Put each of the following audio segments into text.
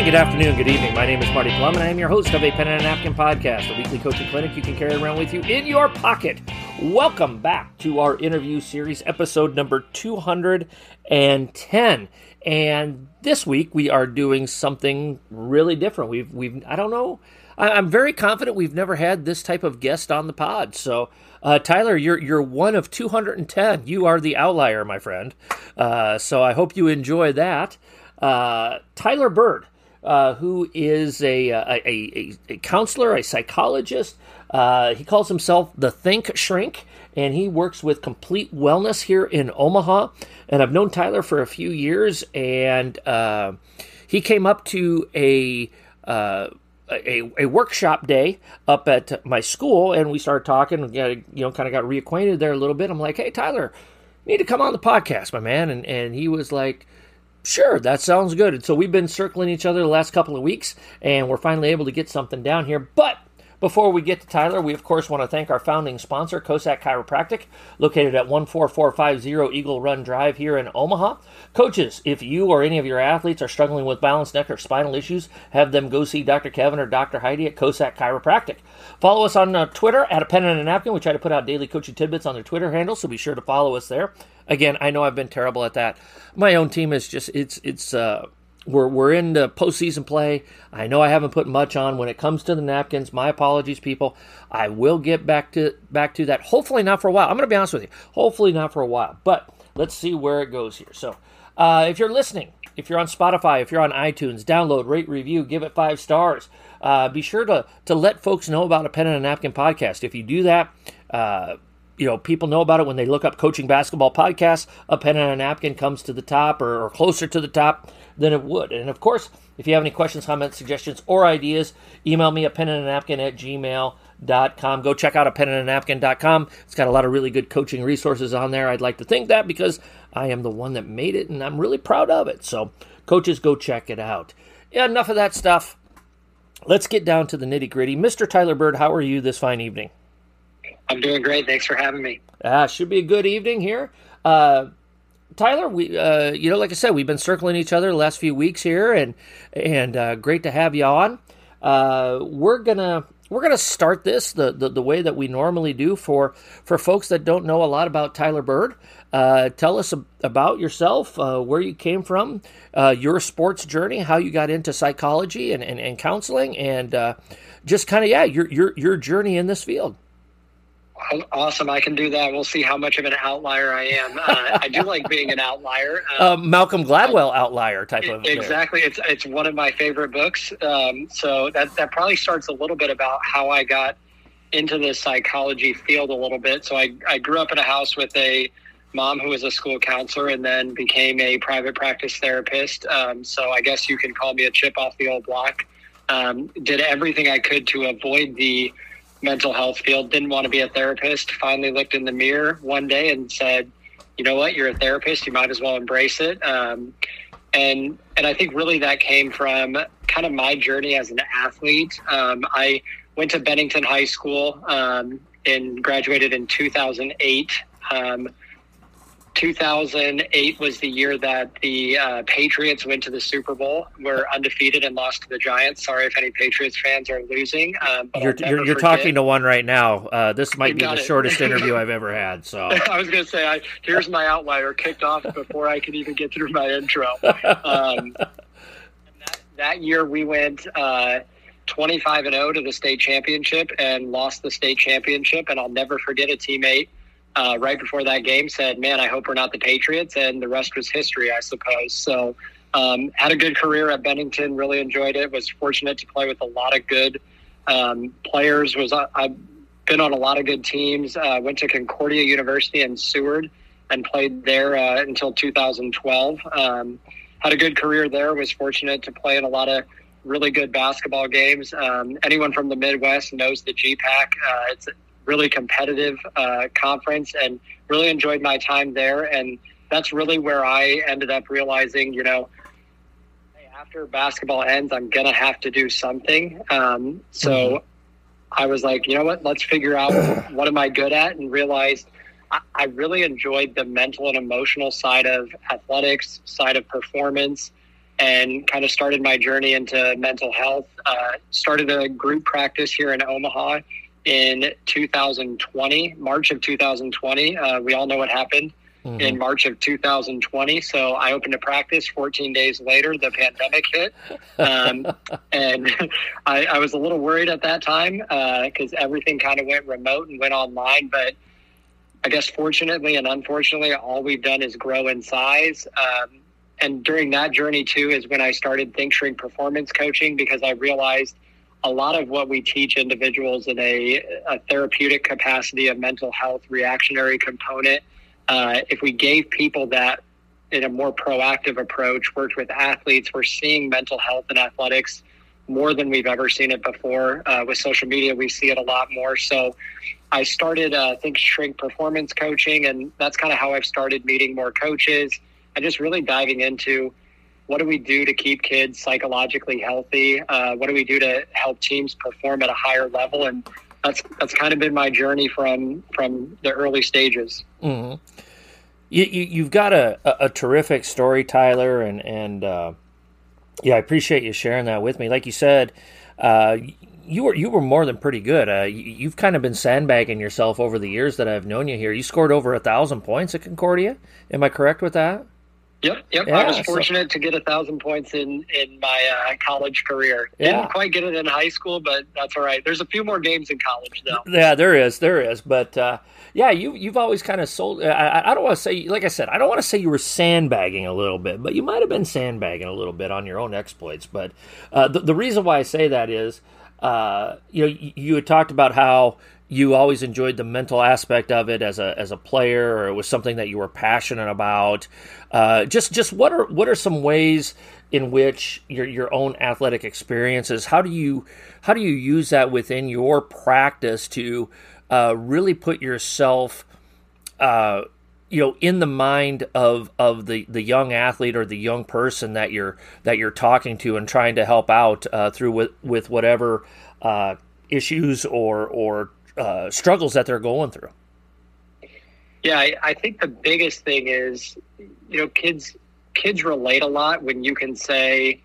Good morning, good afternoon, good evening. My name is Marty Plum, and I am your host of a Pen and a Napkin podcast, a weekly coaching clinic you can carry around with you in your pocket. Welcome back to our interview series, episode number 210. And this week we are doing something really different. We've, we've, I don't know, I, am very confident we've never had this type of guest on the pod. So, uh, Tyler, you're you're one of 210. You are the outlier, my friend. Uh, so I hope you enjoy that. Uh, Tyler Byrd, uh, who is a, a, a, a, counselor, a psychologist. Uh, he calls himself the Think Shrink, and he works with Complete Wellness here in Omaha. And I've known Tyler for a few years, and uh, he came up to a uh, a, a workshop day up at my school, and we started talking. You know, kind of got reacquainted there a little bit. I'm like, "Hey, Tyler, you need to come on the podcast, my man." And and he was like, Sure, that sounds good. So we've been circling each other the last couple of weeks, and we're finally able to get something down here. But before we get to Tyler, we of course want to thank our founding sponsor, Kosak Chiropractic, located at 14450 Eagle Run Drive here in Omaha. Coaches, if you or any of your athletes are struggling with balance, neck, or spinal issues, have them go see Dr. Kevin or Dr. Heidi at Kosak Chiropractic. Follow us on uh, Twitter at a pen and a napkin. We try to put out daily coaching tidbits on their Twitter handle, so be sure to follow us there. Again, I know I've been terrible at that. My own team is just it's it's uh we're we're in the postseason play. I know I haven't put much on when it comes to the napkins. My apologies, people. I will get back to back to that. Hopefully not for a while. I'm going to be honest with you. Hopefully not for a while. But let's see where it goes here. So, uh, if you're listening, if you're on Spotify, if you're on iTunes, download, rate, review, give it five stars. Uh, be sure to to let folks know about a pen and a napkin podcast. If you do that. Uh, you know, people know about it when they look up coaching basketball podcasts. A pen and a napkin comes to the top or, or closer to the top than it would. And of course, if you have any questions, comments, suggestions, or ideas, email me at pen and a napkin at gmail.com. Go check out a pen and a napkin.com. It's got a lot of really good coaching resources on there. I'd like to think that because I am the one that made it and I'm really proud of it. So, coaches, go check it out. Yeah, enough of that stuff. Let's get down to the nitty gritty. Mr. Tyler Byrd, how are you this fine evening? I'm doing great. Thanks for having me. Ah, should be a good evening here. Uh, Tyler, we uh, you know, like I said, we've been circling each other the last few weeks here, and and uh, great to have you on. Uh, we're gonna we're gonna start this the, the, the way that we normally do for for folks that don't know a lot about Tyler Byrd. Uh, tell us about yourself, uh, where you came from, uh, your sports journey, how you got into psychology and, and, and counseling, and just kind of yeah, your your your journey in this field. Awesome, I can do that. We'll see how much of an outlier I am. Uh, I do like being an outlier. Um, Malcolm Gladwell outlier type of exactly. It's it's one of my favorite books. Um, so that that probably starts a little bit about how I got into the psychology field a little bit. So I I grew up in a house with a mom who was a school counselor and then became a private practice therapist. Um, so I guess you can call me a chip off the old block. Um, did everything I could to avoid the mental health field, didn't want to be a therapist, finally looked in the mirror one day and said, you know what, you're a therapist, you might as well embrace it. Um, and and I think really that came from kind of my journey as an athlete. Um, I went to Bennington High School um, and graduated in 2008. 2008 was the year that the uh, Patriots went to the Super Bowl. We're undefeated and lost to the Giants. Sorry if any Patriots fans are losing. Um, you're you're, you're talking to one right now. Uh, this might be the it. shortest interview I've ever had. So I was going to say, I, here's my outlier kicked off before I could even get through my intro. Um, that, that, year we went. Uh, 25 and 0 to the state championship and lost the state championship. And I'll never forget a teammate uh, right before that game said, "Man, I hope we're not the Patriots," and the rest was history, I suppose. So, um, had a good career at Bennington. Really enjoyed it. Was fortunate to play with a lot of good um, players. Was uh, I've been on a lot of good teams. Uh, went to Concordia University in Seward and played there uh, until 2012. Um, had a good career there. Was fortunate to play in a lot of really good basketball games. Um, anyone from the Midwest knows the GPAC. Uh, it's really competitive uh, conference and really enjoyed my time there. And that's really where I ended up realizing, you know, after basketball ends, I'm going to have to do something. Um, so mm-hmm. I was like, you know what, let's figure out what am I good at and realized I, I really enjoyed the mental and emotional side of athletics, side of performance. and kind of started my journey into mental health. Uh, started a group practice here in Omaha in 2020, March of 2020. Uh, we all know what happened mm-hmm. in March of 2020. So I opened a practice. 14 days later, the pandemic hit. Um, and I, I, was a little worried at that time because uh, everything kind of went remote and went online. But I guess fortunately and unfortunately, all we've done is grow in size. Um, and during that journey, too, is when I started Think Shrink Performance Coaching because I realized a lot of what we teach individuals in a, a therapeutic capacity, a mental health reactionary component, uh, if we gave people that in a more proactive approach, worked with athletes, we're seeing mental health in athletics more than we've ever seen it before. Uh, with social media, we see it a lot more. So I started uh, Think Shrink Performance Coaching, and that's kind of how I've started meeting more coaches and just really diving into what do we do to keep kids psychologically healthy? Uh, what do we do to help teams perform at a higher level? And that's that's kind of been my journey from from the early stages. Mm-hmm. You, you have got a, a, a, terrific story, Tyler, and and uh, yeah, I appreciate you sharing that with me. Like you said, uh, you were you were more than pretty good. Uh, you, have kind of been sandbagging yourself over the years that I've known you here. You scored over a thousand points at Concordia. Am I correct with that? Yep, yep. Yeah, I was fortunate so, to get a thousand points in in my uh, college career. Yeah. Didn't quite get it in high school, but that's all right. There's a few more games in college, though. Yeah, there is, there is. But uh, yeah, you you've always kind of sold. I, I don't want to say, like I said, I don't want to say you were sandbagging a little bit, but you might have been sandbagging a little bit on your own exploits. But uh, the the reason why I say that is, uh, you know, you, you had talked about how you always enjoyed the mental aspect of it as a as a player, or it was something that you were passionate about. Uh, just just what are what are some ways in which your your own athletic experiences? How do you how do you use that within your practice to uh, really put yourself, uh, you know, in the mind of of the the young athlete or the young person that you're that you're talking to and trying to help out uh, through with with whatever uh, issues or or uh, struggles that they're going through. Yeah, I, I think the biggest thing is, you know, kids kids relate a lot when you can say,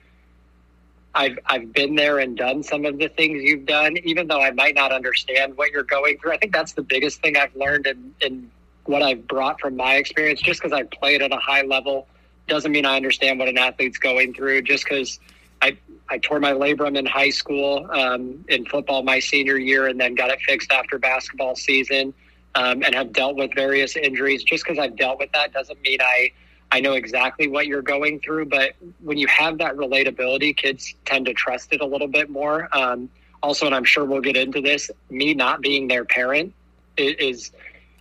I've I've been there and done some of the things you've done, even though I might not understand what you're going through. I think that's the biggest thing I've learned in, in what I've brought from my experience. Just because I played at a high level doesn't mean I understand what an athlete's going through. Just because I I tore my labrum in high school um, in football my senior year, and then got it fixed after basketball season, um, and have dealt with various injuries. Just because I've dealt with that doesn't mean I I know exactly what you're going through. But when you have that relatability, kids tend to trust it a little bit more. Um, also, and I'm sure we'll get into this, me not being their parent is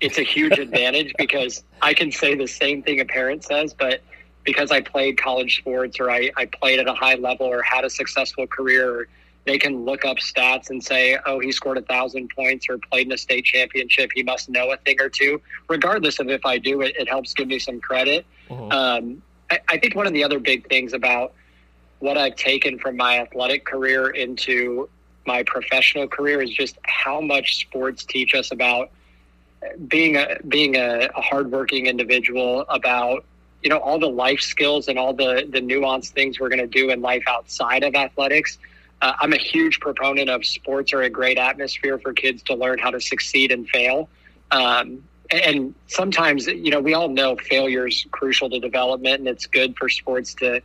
it's a huge advantage because I can say the same thing a parent says, but because I played college sports or I, I played at a high level or had a successful career, they can look up stats and say, oh, he scored a thousand points or played in a state championship. He must know a thing or two. Regardless of if I do it, it helps give me some credit. Uh-huh. Um, I, I think one of the other big things about what I've taken from my athletic career into my professional career is just how much sports teach us about being a being a, a hardworking individual, about you know all the life skills and all the the nuanced things we're going to do in life outside of athletics. Uh, I'm a huge proponent of sports are a great atmosphere for kids to learn how to succeed and fail. Um, and sometimes, you know, we all know failure is crucial to development, and it's good for sports to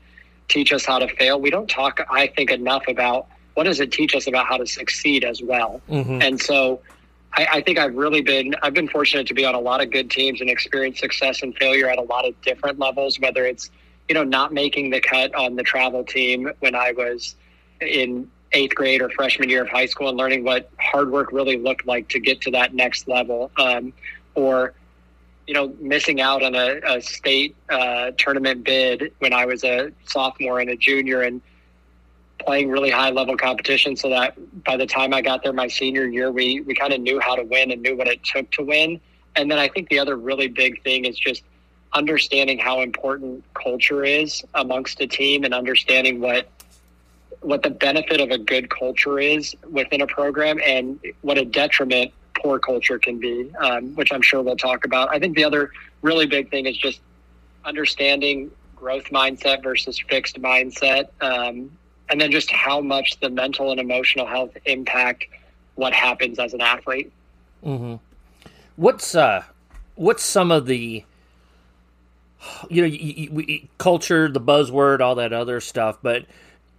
teach us how to fail. We don't talk, I think, enough about what does it teach us about how to succeed as well. Mm-hmm. And so, I, I, think I've really been I've been fortunate to be on a lot of good teams and experience success and failure at a lot of different levels. Whether it's you know not making the cut on the travel team when I was in eighth grade or freshman year of high school and learning what hard work really looked like to get to that next level, um, or you know missing out on a, a state uh, tournament bid when I was a sophomore and a junior and playing really high level competition so that by the time I got there my senior year, we, we kind of knew how to win and knew what it took to win. And then I think the other really big thing is just understanding how important culture is amongst a team and understanding what what the benefit of a good culture is within a program and what a detriment poor culture can be, um, which I'm sure we'll talk about. I think the other really big thing is just understanding growth mindset versus fixed mindset, um, and then just how much the mental and emotional health impact what happens as an athlete. Mm-hmm. What's uh, what's some of the you know you, you, culture, the buzzword, all that other stuff, but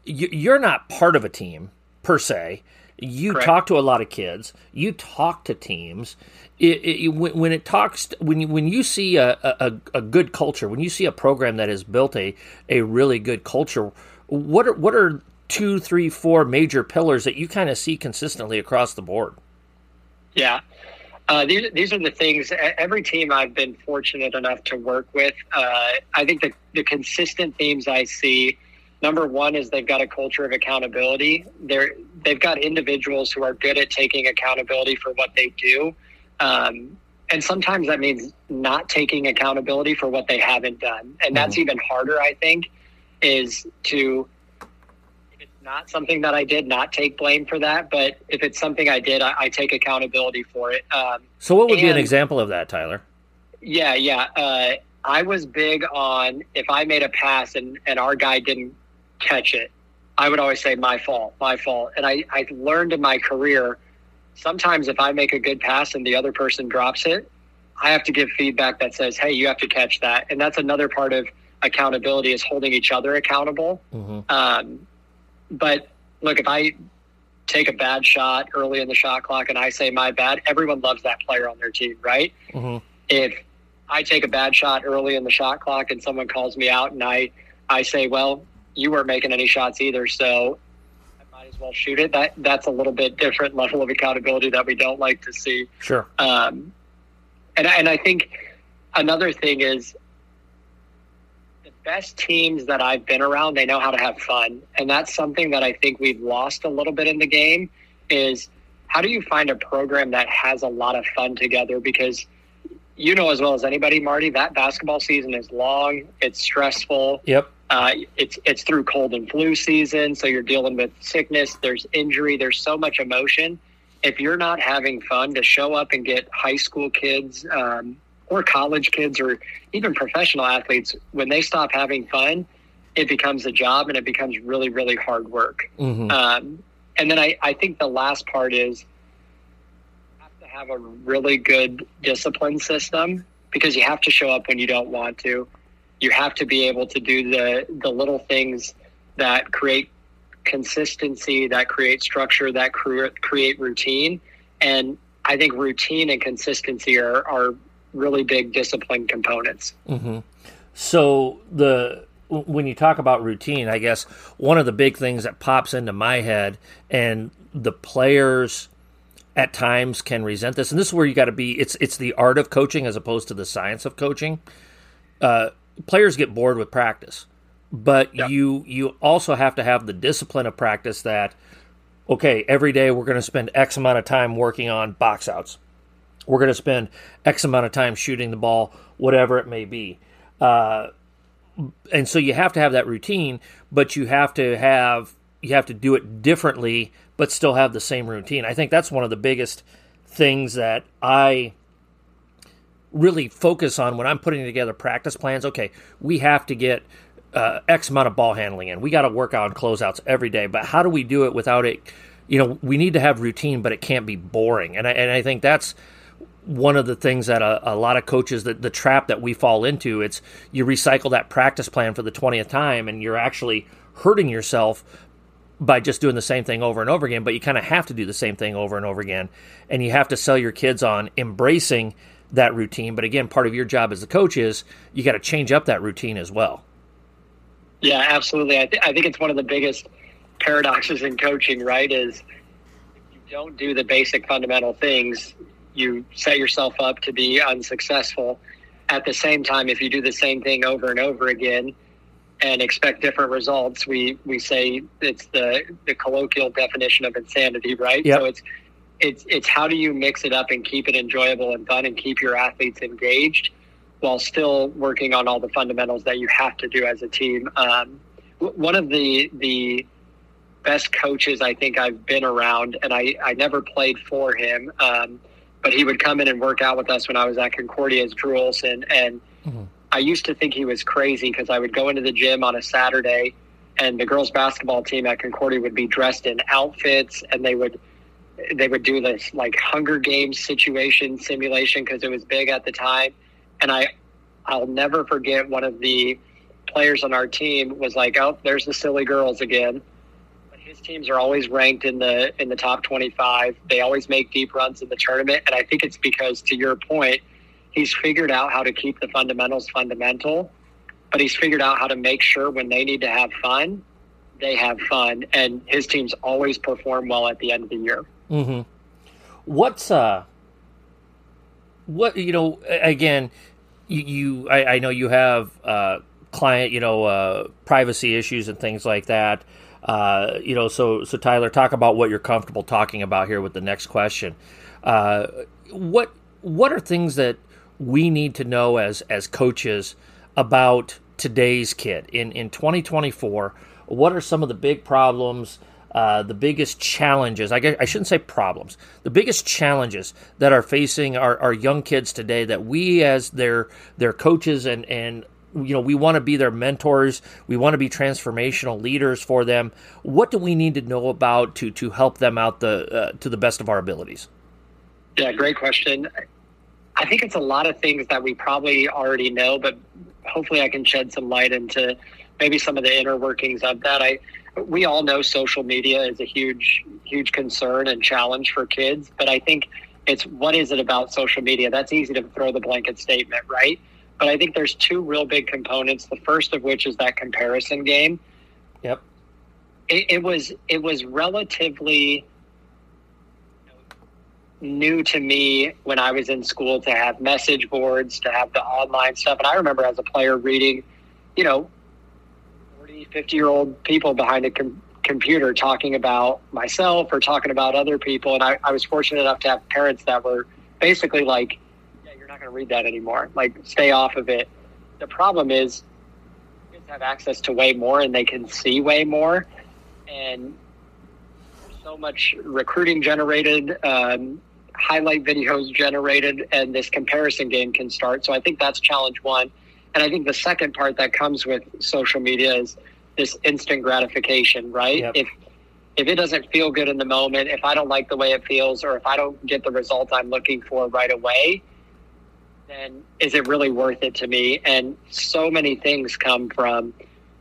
you, are not part of a team per se. You Correct. talk to a lot of kids. You talk to teams. It, it, when, when, it talks, when you, when you see a, a, a, good culture, when you see a program that has built a, a really good culture, what are what are two, three, four major pillars that you kind of see consistently across the board? Yeah, uh, these, these are the things. Every team I've been fortunate enough to work with, uh, I think the, the consistent themes I see number one is they've got a culture of accountability. They're they've got individuals who are good at taking accountability for what they do, um, and sometimes that means not taking accountability for what they haven't done, and that's mm-hmm. even harder. I think is to if it's not something that I did, not take blame for that, but if it's something I did, I, I take accountability for it. Um, so, what would and, be an example of that, Tyler? Yeah, yeah. Uh, I was big on if I made a pass and, and our guy didn't catch it, I would always say, my fault, my fault. And I, I learned in my career, sometimes if I make a good pass and the other person drops it, I have to give feedback that says, hey, you have to catch that. And that's another part of accountability is holding each other accountable. Mm-hmm. Um, but look, if I take a bad shot early in the shot clock and I say my bad, everyone loves that player on their team, right? Mm-hmm. If I take a bad shot early in the shot clock and someone calls me out and I, I say, well, you weren't making any shots either, so I might as well shoot it. That that's a little bit different level of accountability that we don't like to see. Sure. Um, and and I think another thing is best teams that I've been around, they know how to have fun, and that's something that I think we've lost a little bit in the game. Is how do you find a program that has a lot of fun together? Because you know as well as anybody, Marty, that basketball season is long, it's stressful. Yep. Uh, it's it's through cold and flu season, so you're dealing with sickness. There's injury. There's so much emotion. If you're not having fun, to show up and get high school kids um, or college kids or even professional athletes when they stop having fun, it becomes a job and it becomes really really hard work. Mm-hmm. Um, and then I, I think the last part is you have to have a really good discipline system because you have to show up when you don't want to you have to be able to do the the little things that create consistency, that create structure, that cre- create routine. And I think routine and consistency are, are really big discipline components. Mm-hmm. So the when you talk about routine, I guess one of the big things that pops into my head, and the players at times can resent this, and this is where you got to be. It's it's the art of coaching as opposed to the science of coaching. Uh, players get bored with practice, but yeah. you you also have to have the discipline of practice that okay, every day we're going to spend X amount of time working on box outs. We're going to spend X amount of time shooting the ball, whatever it may be. Uh, and so you have to have that routine, but you have to have you have to do it differently, but still have the same routine. I think that's one of the biggest things that I really focus on when I'm putting together practice plans. Okay, we have to get uh, X amount of ball handling in. We got to work on closeouts every day. But how do we do it without it? You know, we need to have routine, but it can't be boring. And I, and I think that's one of the things that a, a lot of coaches that the trap that we fall into. It's you recycle that practice plan for the twentieth time, and you're actually hurting yourself by just doing the same thing over and over again. But you kind of have to do the same thing over and over again, and you have to sell your kids on embracing that routine. But again, part of your job as the coach is you got to change up that routine as well. Yeah, absolutely. I, th- I think it's one of the biggest paradoxes in coaching, right? Is if you don't do the basic fundamental things, you set yourself up to be unsuccessful. At the same time, if you do the same thing over and over again and expect different results, we, we say it's the, the colloquial definition of insanity, right? Yep. So it's it's it's how do you mix it up and keep it enjoyable and fun and keep your athletes engaged while still working on all the fundamentals that you have to do as a team. Um, one of the the best coaches I think I've been around, and I, I never played for him, um, but he would come in and work out with us when I was at Concordia as Drew Olson. And mm-hmm. I used to think he was crazy because I would go into the gym on a Saturday and the girls basketball team at Concordia would be dressed in outfits and they would they would do this like Hunger Games situation simulation because it was big at the time. And I I'll never forget one of the players on our team was like, "Oh, there's the silly girls again." His teams are always ranked in the in the top 25. They always make deep runs in the tournament, and I think it's because to your point, he's figured out how to keep the fundamentals fundamental, but he's figured out how to make sure when they need to have fun, they have fun, and his teams always perform well at the end of the year. Mm-hmm. What's uh, what you know? Again, you, you I, I, know you have uh, client, you know, uh, privacy issues and things like that. Uh, you know, so so Tyler, talk about what you're comfortable talking about here with the next question. Uh, what what are things that we need to know as as coaches about today's kid in in 2024? What are some of the big problems? Uh, the biggest challenges, I, guess, I shouldn't say problems, the biggest challenges that are facing our, our young kids today that we as their their coaches and, and you know we want to be their mentors. We want to be transformational leaders for them. What do we need to know about to to help them out the uh, to the best of our abilities? Yeah great question. I think it's a lot of things that we probably already know but hopefully i can shed some light into maybe some of the inner workings of that. I we all know social media is a huge huge concern and challenge for kids but i think it's what is it about social media? That's easy to throw the blanket statement right but I think there's two real big components. The first of which is that comparison game. Yep. It, it was it was relatively new to me when I was in school to have message boards, to have the online stuff. And I remember as a player reading, you know, 40, 50 year old people behind a com- computer talking about myself or talking about other people. And I, I was fortunate enough to have parents that were basically like, not going to read that anymore. Like, stay off of it. The problem is, kids have access to way more and they can see way more. And so much recruiting generated, um, highlight videos generated, and this comparison game can start. So I think that's challenge one. And I think the second part that comes with social media is this instant gratification, right? Yep. If if it doesn't feel good in the moment, if I don't like the way it feels, or if I don't get the result I'm looking for right away, then is it really worth it to me? And so many things come from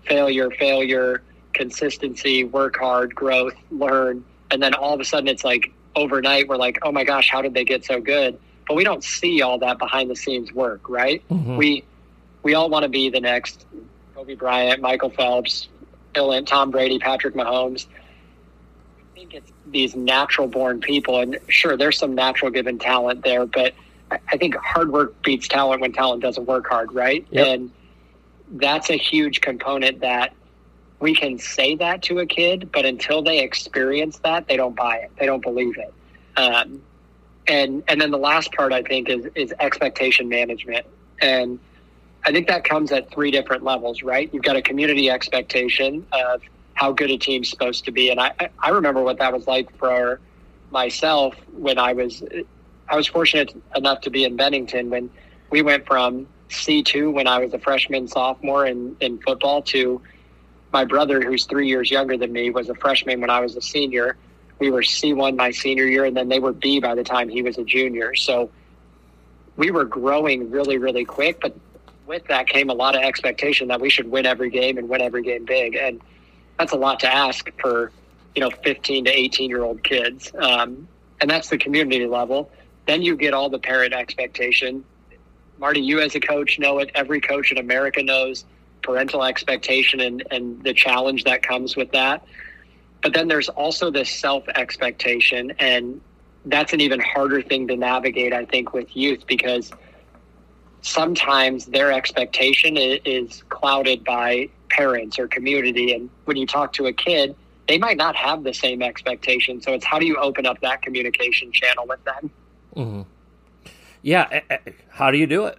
failure, failure, consistency, work hard, growth, learn. And then all of a sudden it's like overnight, we're like, oh my gosh, how did they get so good? But we don't see all that behind the scenes work, right? Mm-hmm. We we all want to be the next Kobe Bryant, Michael Phelps, Bill and Tom Brady, Patrick Mahomes. I think it's these natural born people, and sure, there's some natural given talent there, but I think hard work beats talent when talent doesn't work hard, right? Yep. And that's a huge component that we can say that to a kid, but until they experience that, they don't buy it. They don't believe it. Um, and and then the last part I think is is expectation management, and I think that comes at three different levels, right? You've got a community expectation of how good a team's supposed to be, and I I remember what that was like for myself when I was I was fortunate enough to be in Bennington when we went from C2 when I was a freshman, sophomore in, in football to my brother, who's three years younger than me, was a freshman when I was a senior. We were C1 my senior year, and then they were B by the time he was a junior. So we were growing really, really quick. But with that came a lot of expectation that we should win every game and win every game big. And that's a lot to ask for, you know, 15 to 18 year old kids. Um, and that's the community level. Then you get all the parent expectation. Marty, you as a coach know it. Every coach in America knows parental expectation and, and the challenge that comes with that. But then there's also this self expectation. And that's an even harder thing to navigate, I think, with youth because sometimes their expectation is clouded by parents or community. And when you talk to a kid, they might not have the same expectation. So it's how do you open up that communication channel with them? Mm-hmm. Yeah, eh, eh, how do you do it?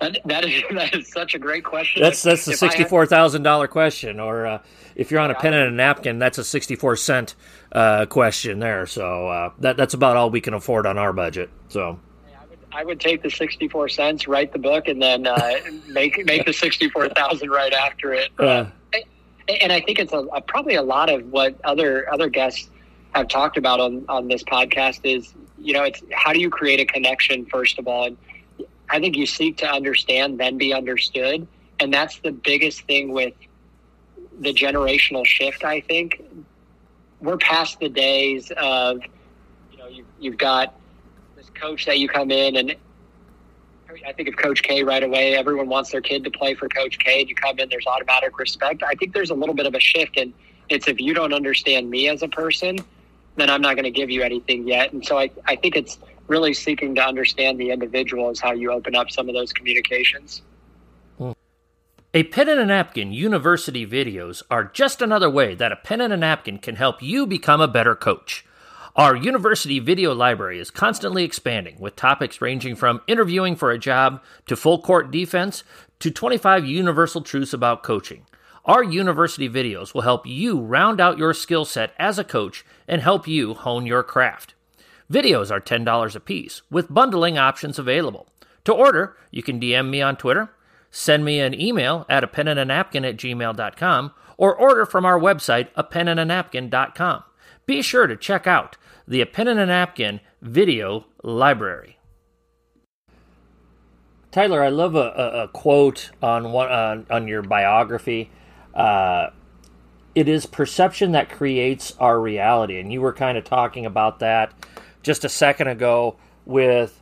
That, that is that is such a great question. That's that's a sixty four thousand dollar question, or uh, if you're on a pen and a napkin, that's a sixty four cent uh, question there. So uh, that that's about all we can afford on our budget. So I would take the sixty-four cents, write the book, and then uh, make make the sixty-four thousand right after it. Uh, and I think it's a, a, probably a lot of what other other guests have talked about on on this podcast is you know it's how do you create a connection first of all, and I think you seek to understand, then be understood, and that's the biggest thing with the generational shift. I think we're past the days of you know you, you've got this coach that you come in and I think of Coach K right away. Everyone wants their kid to play for Coach K, and you come in, there's automatic respect. I think there's a little bit of a shift, and it's if you don't understand me as a person, then I'm not going to give you anything yet. And so I, I think it's really seeking to understand the individual is how you open up some of those communications. A pen and a napkin university videos are just another way that a pen and a napkin can help you become a better coach. Our university video library is constantly expanding with topics ranging from interviewing for a job to full court defense to 25 universal truths about coaching. Our university videos will help you round out your skill set as a coach and help you hone your craft. Videos are $10 a piece with bundling options available. To order, you can DM me on Twitter, send me an email at a pen and a napkin at gmail.com, or order from our website, a pen and a napkin.com. Be sure to check out the A Pen and a Napkin video library. Tyler, I love a, a, a quote on one on, on your biography. Uh, it is perception that creates our reality, and you were kind of talking about that just a second ago with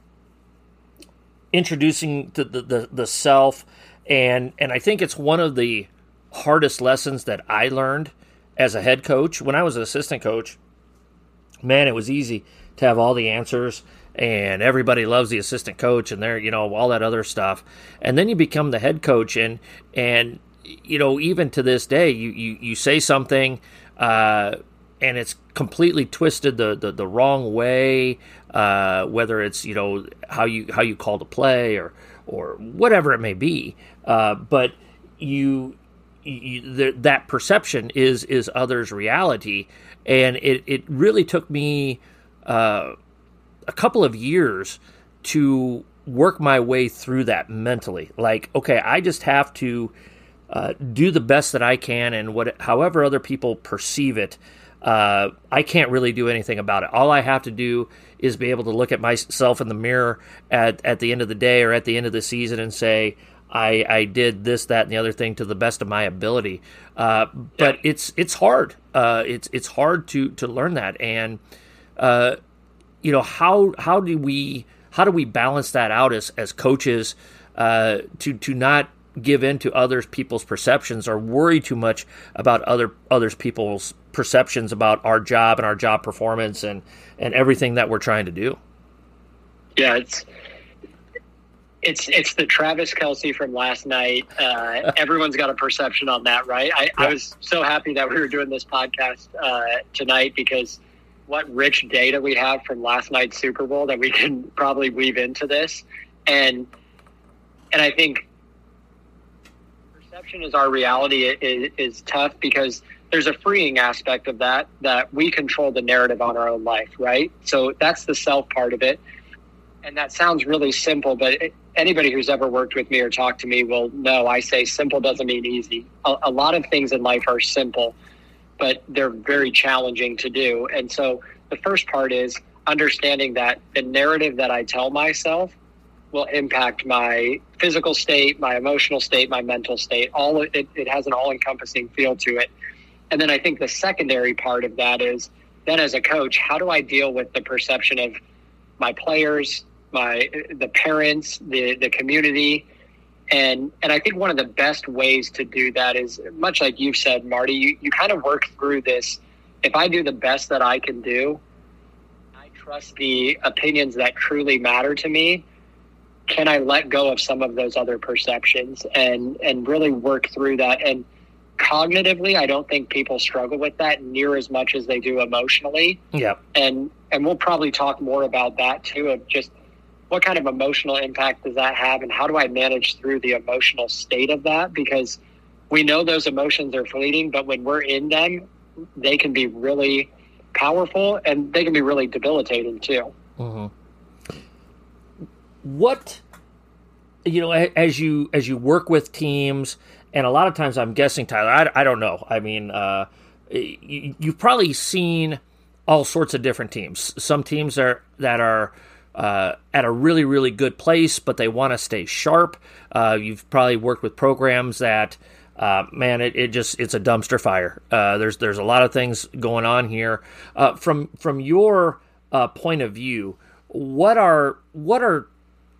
introducing the, the, the, self, and and I think it's one of the hardest lessons that I learned as a head coach. When I was an assistant coach man, it was easy to have all the answers and everybody loves the assistant coach and they're you know all that other stuff. And then you become the head coach and and you know even to this day you you, you say something uh, and it's completely twisted the the, the wrong way uh, whether it's you know how you how you call the play or or whatever it may be uh, but you, you the, that perception is is others reality and it it really took me uh, a couple of years to work my way through that mentally. Like, okay, I just have to uh, do the best that I can, and what however other people perceive it. Uh, I can't really do anything about it. All I have to do is be able to look at myself in the mirror at, at the end of the day or at the end of the season and say, I, I did this, that, and the other thing to the best of my ability. Uh, but yeah. it's it's hard. Uh, it's it's hard to to learn that, and uh, you know how how do we how do we balance that out as as coaches uh, to to not give in to others people's perceptions or worry too much about other others people's perceptions about our job and our job performance and and everything that we're trying to do. Yeah, it's it's it's the Travis Kelce from last night. Uh, everyone's got a perception on that, right? I, yeah. I, was so happy that we were doing this podcast uh, tonight because what rich data we have from last night's Super Bowl that we can probably weave into this, and and I think perception is our reality is, is tough because there's a freeing aspect of that that we control the narrative on our own life, right? So that's the self part of it and that sounds really simple, but it, anybody who's ever worked with me or talked to me will know I say simple doesn't mean easy. A, a, lot of things in life are simple, but they're very challenging to do. And so the first part is understanding that the narrative that I tell myself will impact my physical state, my emotional state, my mental state. All it, it has an all encompassing feel to it. And then I think the secondary part of that is then as a coach, how do I deal with the perception of my players, my the parents, the the community, and and I think one of the best ways to do that is much like you've said, Marty. You you kind of work through this. If I do the best that I can do, I trust the opinions that truly matter to me. Can I let go of some of those other perceptions and and really work through that? And cognitively i don't think people struggle with that near as much as they do emotionally. Yeah. And and we'll probably talk more about that too of just what kind of emotional impact does that have and how do i manage through the emotional state of that? Because we know those emotions are fleeting but when we're in them they can be really powerful and they can be really debilitating too. Mm-hmm. What you know as you as you work with teams and a lot of times i'm guessing tyler i, I don't know i mean uh, you, you've probably seen all sorts of different teams some teams are that are uh, at a really really good place but they want to stay sharp uh, you've probably worked with programs that uh, man, it, it just it's a dumpster fire. Uh, there's there's a lot of things going on here. Uh, from from your point of view, what are what are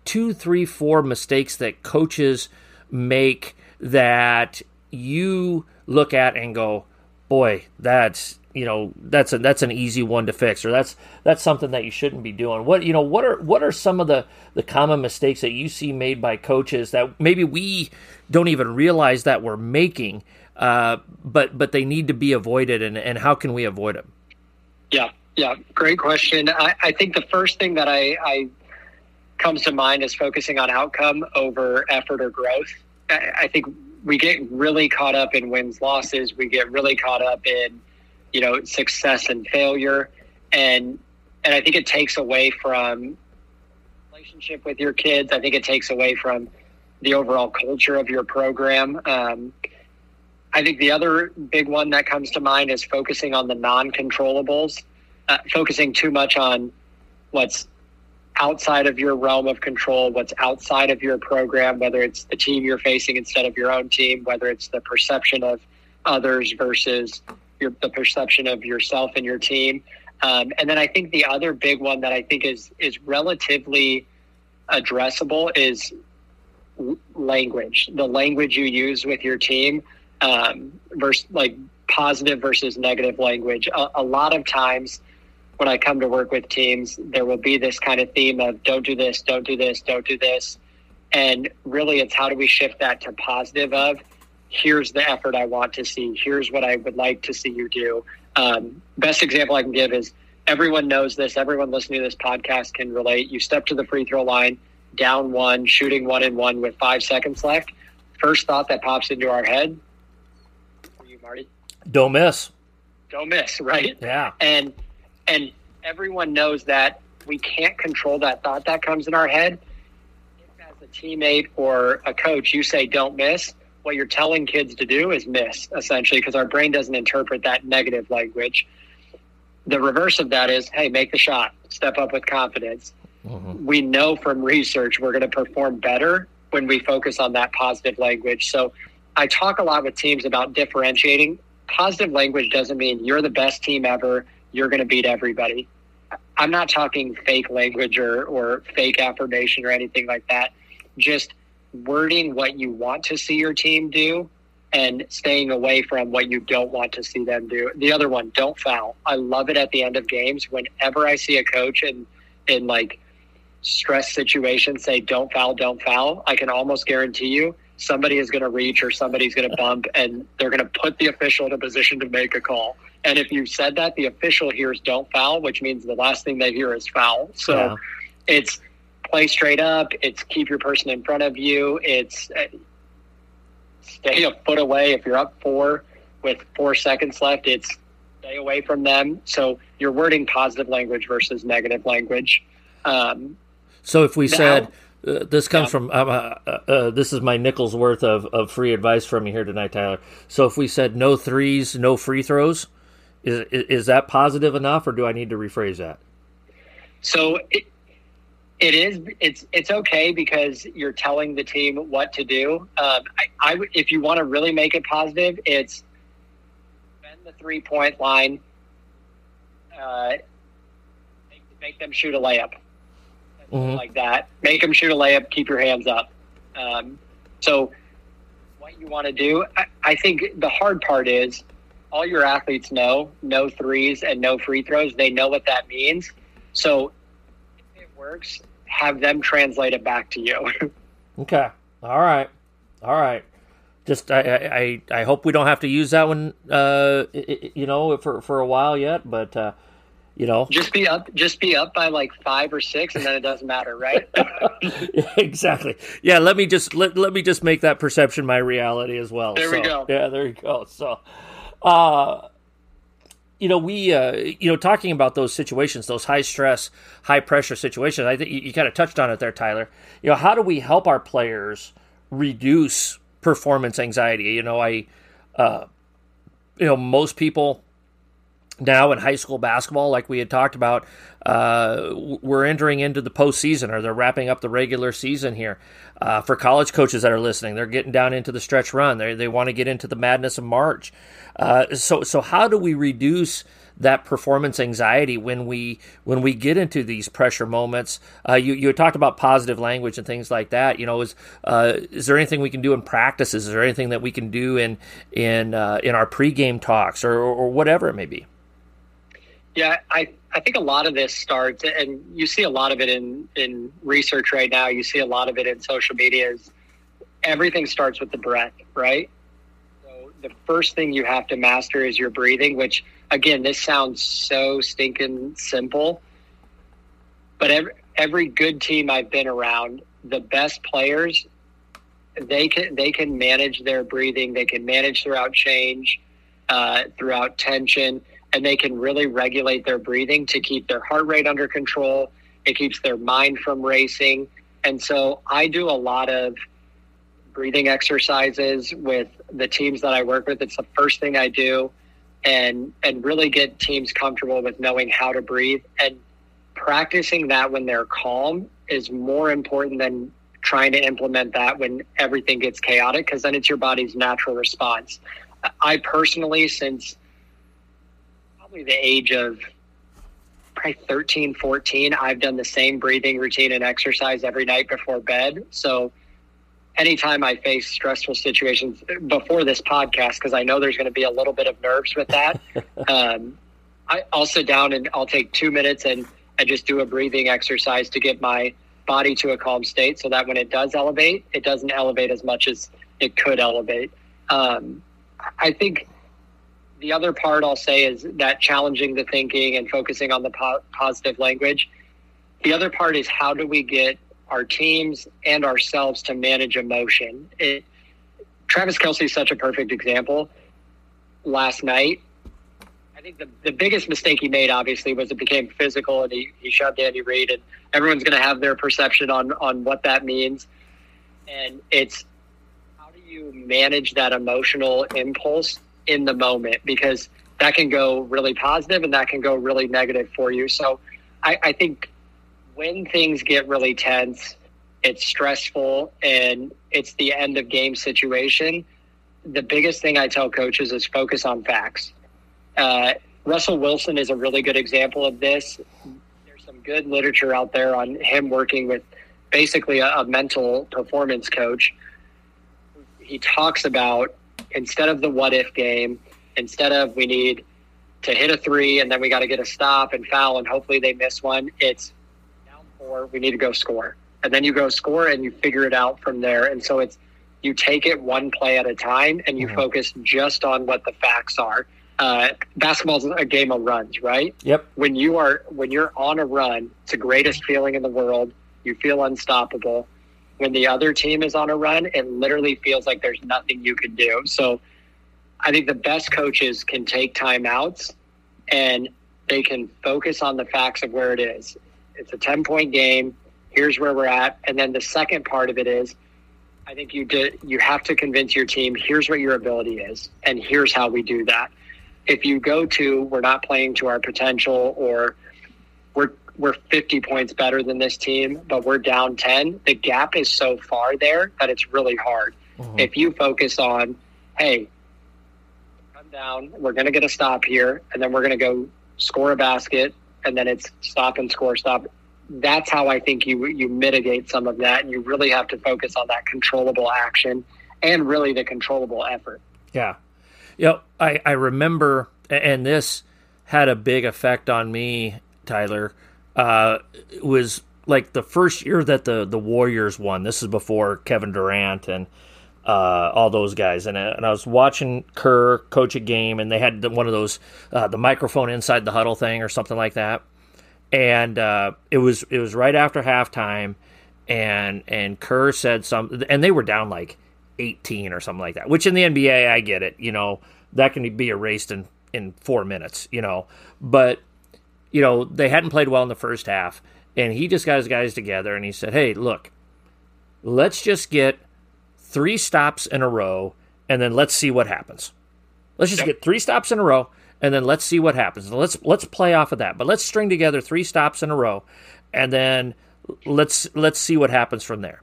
two, three, four mistakes that coaches make that you look at and go, boy, that's you know that's a that's an easy one to fix or that's that's something that you shouldn't be doing. What you know what are what are some of the the common mistakes that you see made by coaches that maybe we don't even realize that we're making uh, but but they need to be avoided and and how can we avoid them yeah yeah great question. I, I think the first thing that I, I comes to mind is focusing on outcome over effort or growth. I, think we get really caught up in wins losses. We get really caught up in you know success and failure, and and I think it takes away from relationship with your kids. I think it takes away from the overall culture of your program. Um, I think the other big one that comes to mind is focusing on the non-controllables, uh, focusing too much on what's outside of your realm of control, what's outside of your program, whether it's the team you're facing instead of your own team, whether it's the perception of others versus your, the perception of yourself and your team. Um, and then I think the other big one that I think is is relatively addressable is language. The language you use with your team, um, versus like positive versus negative language. A, a lot of times when I come to work with teams, there will be this kind of theme of don't do this, don't do this, don't do this. And really, it's how do we shift that to positive of here's the effort I want to see, here's what I would like to see you do. Um, best example I can give is everyone knows this, everyone listening to this podcast can relate. You step to the free throw line, down one, shooting one and one with five seconds left. First thought that pops into our head for you, Marty? Don't miss. Don't miss, right? Yeah. And and everyone knows that we can't control that thought that comes in our head. If as a teammate or a coach, you say don't miss, what you're telling kids to do is miss, essentially, because our brain doesn't interpret that negative language. The reverse of that is, hey, make the shot, step up with confidence. Mm-hmm. We know from research we're going to perform better when we focus on that positive language. So I talk a lot with teams about differentiating. Positive language doesn't mean you're the best team ever you're going to beat everybody. I'm not talking fake language or, or fake affirmation or anything like that. Just wording what you want to see your team do and staying away from what you don't want to see them do. The other one, don't foul. I love it at the end of games. Whenever I see a coach in in like stress situations say don't foul, don't foul, I can almost guarantee you somebody is going to reach or somebody's going to bump and they're going to put the official in a position to make a call. And if you said that, the official hears don't foul, which means the last thing they hear is foul. So yeah. it's play straight up. It's keep your person in front of you. It's uh, stay a foot away if you're up four with four seconds left. It's stay away from them. So you're wording positive language versus negative language. Um, so if we now, said uh, this comes yeah. from uh, uh, uh, this is my nickels worth of, of free advice from you here tonight, Tyler. So if we said no threes, no free throws, is is that positive enough, or do I need to rephrase that? So it, it is. It's it's okay because you're telling the team what to do. Um, I, I if you want to really make it positive, it's bend the three point line. Uh, make, make, them shoot a layup, mm-hmm. like that. Make them shoot a layup. Keep your hands up. Um, so, what you want to do, I, I think the hard part is all your athletes know no threes and no free throws. They know what that means. So if it works, have them translate it back to you. okay. All right. All right. Just I, I I hope we don't have to use that one uh you know for for a while yet, but uh you know? Just be up just be up by like five or six and then it doesn't matter right? Exactly. Yeah let me just let, let me just make that perception my reality as well there so, we go. Yeah there you go so. Uh, you know, we, uh, you know, talking about those situations, those high stress, high pressure situations, I think you, you kind of touched on it there, Tyler. You know, how do we help our players reduce performance anxiety? You know, I, uh, you know, most people now in high school basketball, like we had talked about, uh, we're entering into the postseason or they're wrapping up the regular season here. Uh, for college coaches that are listening, they're getting down into the stretch run. They they want to get into the madness of March. Uh, so so how do we reduce that performance anxiety when we when we get into these pressure moments? Uh, you you talked about positive language and things like that. You know, is uh, is there anything we can do in practices? Is there anything that we can do in in uh, in our pregame talks or, or whatever it may be? Yeah, I, I think a lot of this starts, and you see a lot of it in, in research right now. You see a lot of it in social media. Is everything starts with the breath, right? So the first thing you have to master is your breathing. Which, again, this sounds so stinking simple, but every every good team I've been around, the best players, they can they can manage their breathing. They can manage throughout change, uh, throughout tension and they can really regulate their breathing to keep their heart rate under control. It keeps their mind from racing. And so I do a lot of breathing exercises with the teams that I work with. It's the first thing I do and and really get teams comfortable with knowing how to breathe and practicing that when they're calm is more important than trying to implement that when everything gets chaotic because then it's your body's natural response. I personally since probably the age of probably 13, 14, I've done the same breathing routine and exercise every night before bed. So anytime I face stressful situations before this podcast, because I know there's going to be a little bit of nerves with that, um, I, I'll sit down and I'll take two minutes and I just do a breathing exercise to get my body to a calm state so that when it does elevate, it doesn't elevate as much as it could elevate. Um, I think the other part I'll say is that challenging the thinking and focusing on the po- positive language. The other part is how do we get our teams and ourselves to manage emotion? It, Travis Kelce is such a perfect example. Last night, I think the, the biggest mistake he made, obviously, was it became physical and he, he shoved Andy Reid, and everyone's going to have their perception on, on what that means. And it's how do you manage that emotional impulse in the moment because that can go really positive and that can go really negative for you. So I, I think when things get really tense, it's stressful and it's the end of game situation. The biggest thing I tell coaches is focus on facts. Uh, Russell Wilson is a really good example of this. There's some good literature out there on him working with basically a, a mental performance coach. He talks about instead of the what if game, instead of we need to hit a three and then we got to get a stop and foul and hopefully they miss one, it's down four, we need to go score. And then you go score and you figure it out from there. And so it's you take it one play at a time and you mm-hmm. focus just on what the facts are. Uh, basketball's a game of runs, right? Yep. When you are when you're on a run, it's the greatest feeling in the world. You feel unstoppable when the other team is on a run, it literally feels like there's nothing you can do. So I think the best coaches can take timeouts and they can focus on the facts of where it is. It's a 10 point game. Here's where we're at. And then the second part of it is I think you did you have to convince your team here's what your ability is and here's how we do that. If you go to we're not playing to our potential or we're we're 50 points better than this team, but we're down 10, the gap is so far there that it's really hard. Mm-hmm. If you focus on, hey, come down, we're going to get a stop here, and then we're going to go score a basket, and then it's stop and score, stop. That's how I think you you mitigate some of that, and you really have to focus on that controllable action and really the controllable effort. Yeah, you know, I I remember, and this had a big effect on me, Tyler uh, was like the first year that the the Warriors won. This is before Kevin Durant and uh, all those guys. And, and I was watching Kerr coach a game, and they had one of those uh, the microphone inside the huddle thing or something like that. And uh, it was it was right after halftime, and and Kerr said something, and they were down like eighteen or something like that. Which in the NBA, I get it. You know that can be erased in in four minutes, you know. But you know they hadn't played well in the first half, and he just got his guys together and he said, "Hey, look, let's just get three stops in a row, and then let's see what happens. Let's just yep. get three stops in a row." And then let's see what happens. Let's let's play off of that. But let's string together three stops in a row, and then let's let's see what happens from there.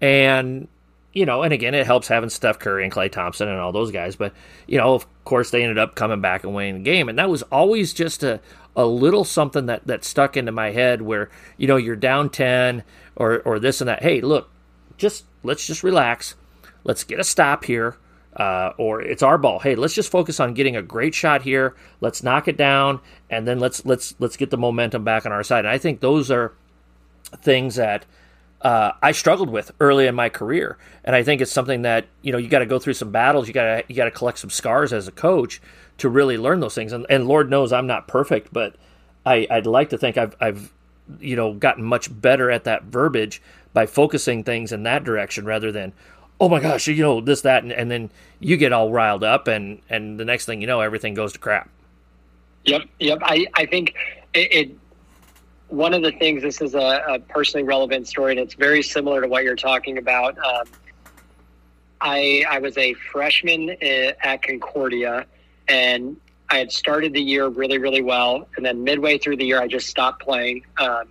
And you know, and again, it helps having Steph Curry and Klay Thompson and all those guys. But you know, of course, they ended up coming back and winning the game, and that was always just a a little something that that stuck into my head where you know you're down ten or or this and that. Hey, look, just let's just relax. Let's get a stop here. Uh, or it's our ball. Hey, let's just focus on getting a great shot here. Let's knock it down, and then let's let's let's get the momentum back on our side. And I think those are things that uh, I struggled with early in my career, and I think it's something that you know you got to go through some battles. You got to you got to collect some scars as a coach to really learn those things. And, and Lord knows I'm not perfect, but I, I'd like to think I've I've you know gotten much better at that verbiage by focusing things in that direction rather than oh my gosh you know this that and, and then you get all riled up and and the next thing you know everything goes to crap. Yep, yep. I I think it, it one of the things, this is a, a, personally relevant story, and it's very similar to what you're talking about. Um, I, I was a freshman at Concordia, and I had started the year really, really well. And then midway through the year, I just stopped playing. Um,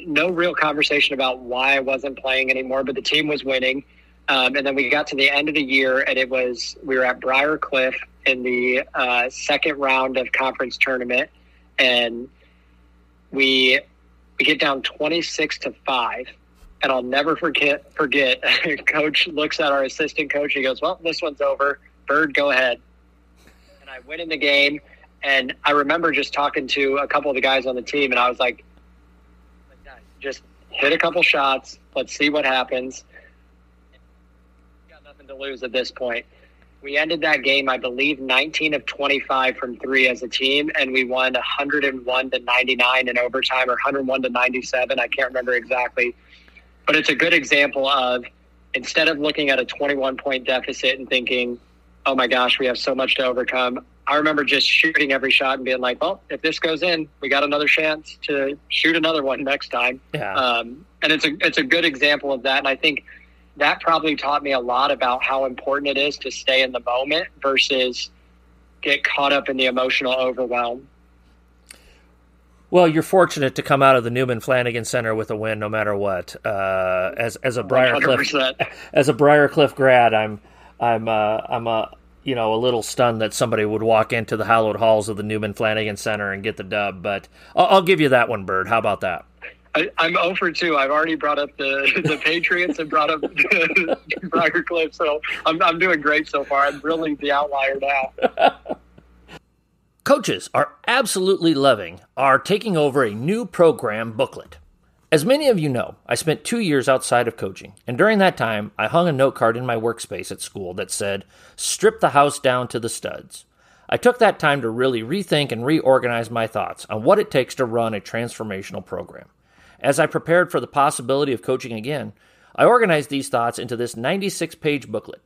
no real conversation about why I wasn't playing anymore, but the team was winning. Um, and then we got to the end of the year, and it was we were at Briar Cliff in the uh, second round of conference tournament, and we we get down 26 to 5 and I'll never forget forget coach looks at our assistant coach he goes well this one's over. Byrd go ahead. And I went in the game and I remember just talking to a couple of the guys on the team and I was like just hit a couple shots. Let's see what happens. Got nothing to lose at this point we ended that game, I believe, 19 of 25 from three as a team, and we won 101 to 99 in overtime, or 101 to 97. I can't remember exactly, but it's a good example of instead of looking at a 21 point deficit and thinking, "Oh my gosh, we have so much to overcome." I remember just shooting every shot and being like, "Well, if this goes in, we got another chance to shoot another one next time." Yeah. Um, and it's a it's a good example of that, and I think that probably taught me a lot about how important it is to stay in the moment versus get caught up in the emotional overwhelm. Well, you're fortunate to come out of the Newman Flanagan Center with a win, no matter what. Uh, as as a Briar Cliff as a Briar Cliff grad, I'm I'm uh, I'm a you know a little stunned that somebody would walk into the hallowed halls of the Newman Flanagan Center and get the dub. But I'll, I'll give you that one, Byrd. How about that? I, am over 2. I've already brought up the, the Patriots and brought up the Briar Cliff, so I'm, I'm doing great so far. I'm really the outlier now. Coaches are absolutely loving our taking over a new program booklet. As many of you know, I spent two years outside of coaching, and during that time, I hung a note card in my workspace at school that said, Strip the house down to the studs. I took that time to really rethink and reorganize my thoughts on what it takes to run a transformational program. As I prepared for the possibility of coaching again, I organized these thoughts into this 96 page booklet.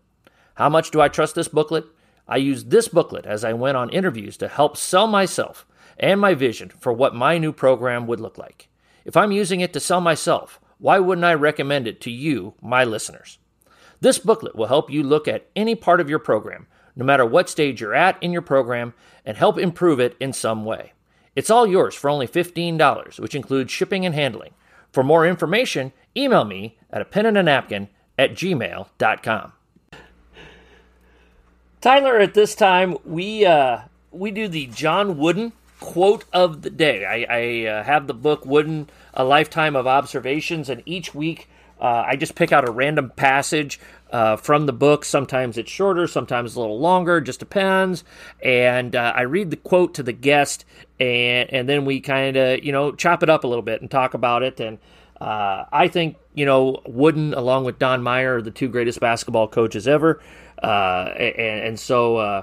How much do I trust this booklet? I used this booklet as I went on interviews to help sell myself and my vision for what my new program would look like. If I'm using it to sell myself, why wouldn't I recommend it to you, my listeners? This booklet will help you look at any part of your program, no matter what stage you're at in your program, and help improve it in some way. It's all yours for only $15, which includes shipping and handling. For more information, email me at a pen and a napkin at gmail.com. Tyler, at this time, we uh, we do the John Wooden quote of the day. I, I uh, have the book Wooden, A Lifetime of Observations, and each week uh, I just pick out a random passage uh, from the book. Sometimes it's shorter, sometimes a little longer, just depends. And uh, I read the quote to the guest, and and then we kind of you know chop it up a little bit and talk about it. And uh, I think you know Wooden, along with Don Meyer, are the two greatest basketball coaches ever. Uh, and, and, so uh,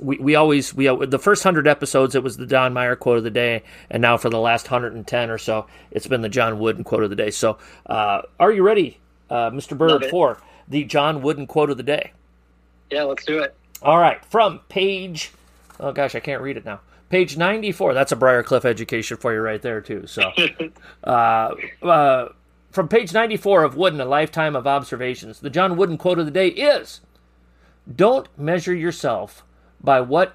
we, we always we the first hundred episodes it was the Don Meyer quote of the day, and now for the last hundred and ten or so, it's been the John Wooden quote of the day. So, uh, are you ready, uh, Mr. Byrd, for the John Wooden quote of the day? Yeah, let's do it. All right, from page Oh gosh, I can't read it now. Page 94. That's a Briar Cliff education for you right there too. So, uh, uh, from page 94 of Wooden, A Lifetime of Observations, the John Wooden quote of the day is Don't measure yourself by what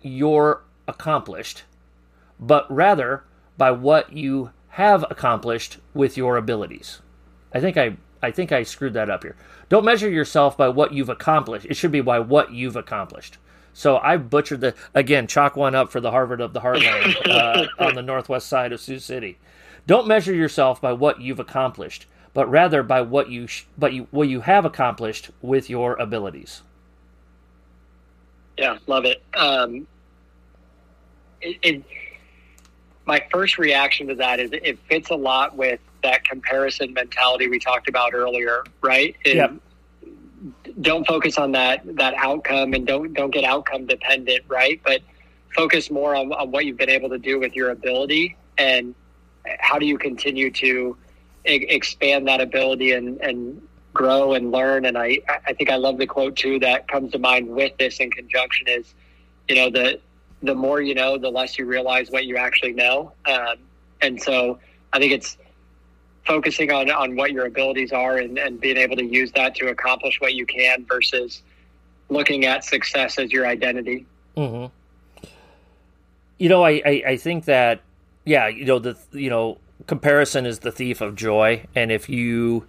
you're accomplished, but rather by what you have accomplished with your abilities. I think I I think I screwed that up here. Don't measure yourself by what you've accomplished. It should be by what you've accomplished. So I butchered the again chalk one up for the Harvard of the Heartland uh, on the northwest side of Sioux City. Don't measure yourself by what you've accomplished, but rather by what you sh- but you what you have accomplished with your abilities. Yeah, love it. Um, it, my first reaction to that is it fits a lot with that comparison mentality we talked about earlier, right? Yeah. Don't focus on that that outcome and don't don't get outcome dependent, right? But focus more on, on what you've been able to do with your ability and how do you continue to e- expand that ability and, and grow and learn. And I, I think I love the quote too that comes to mind with this in conjunction is, you know, the the more you know, the less you realize what you actually know. Um, and so I think it's focusing on, on what your abilities are and, and being able to use that to accomplish what you can versus looking at success as your identity. Mm-hmm. You know, I, I, I think that, yeah, you know, the, you know, comparison is the thief of joy. And if you,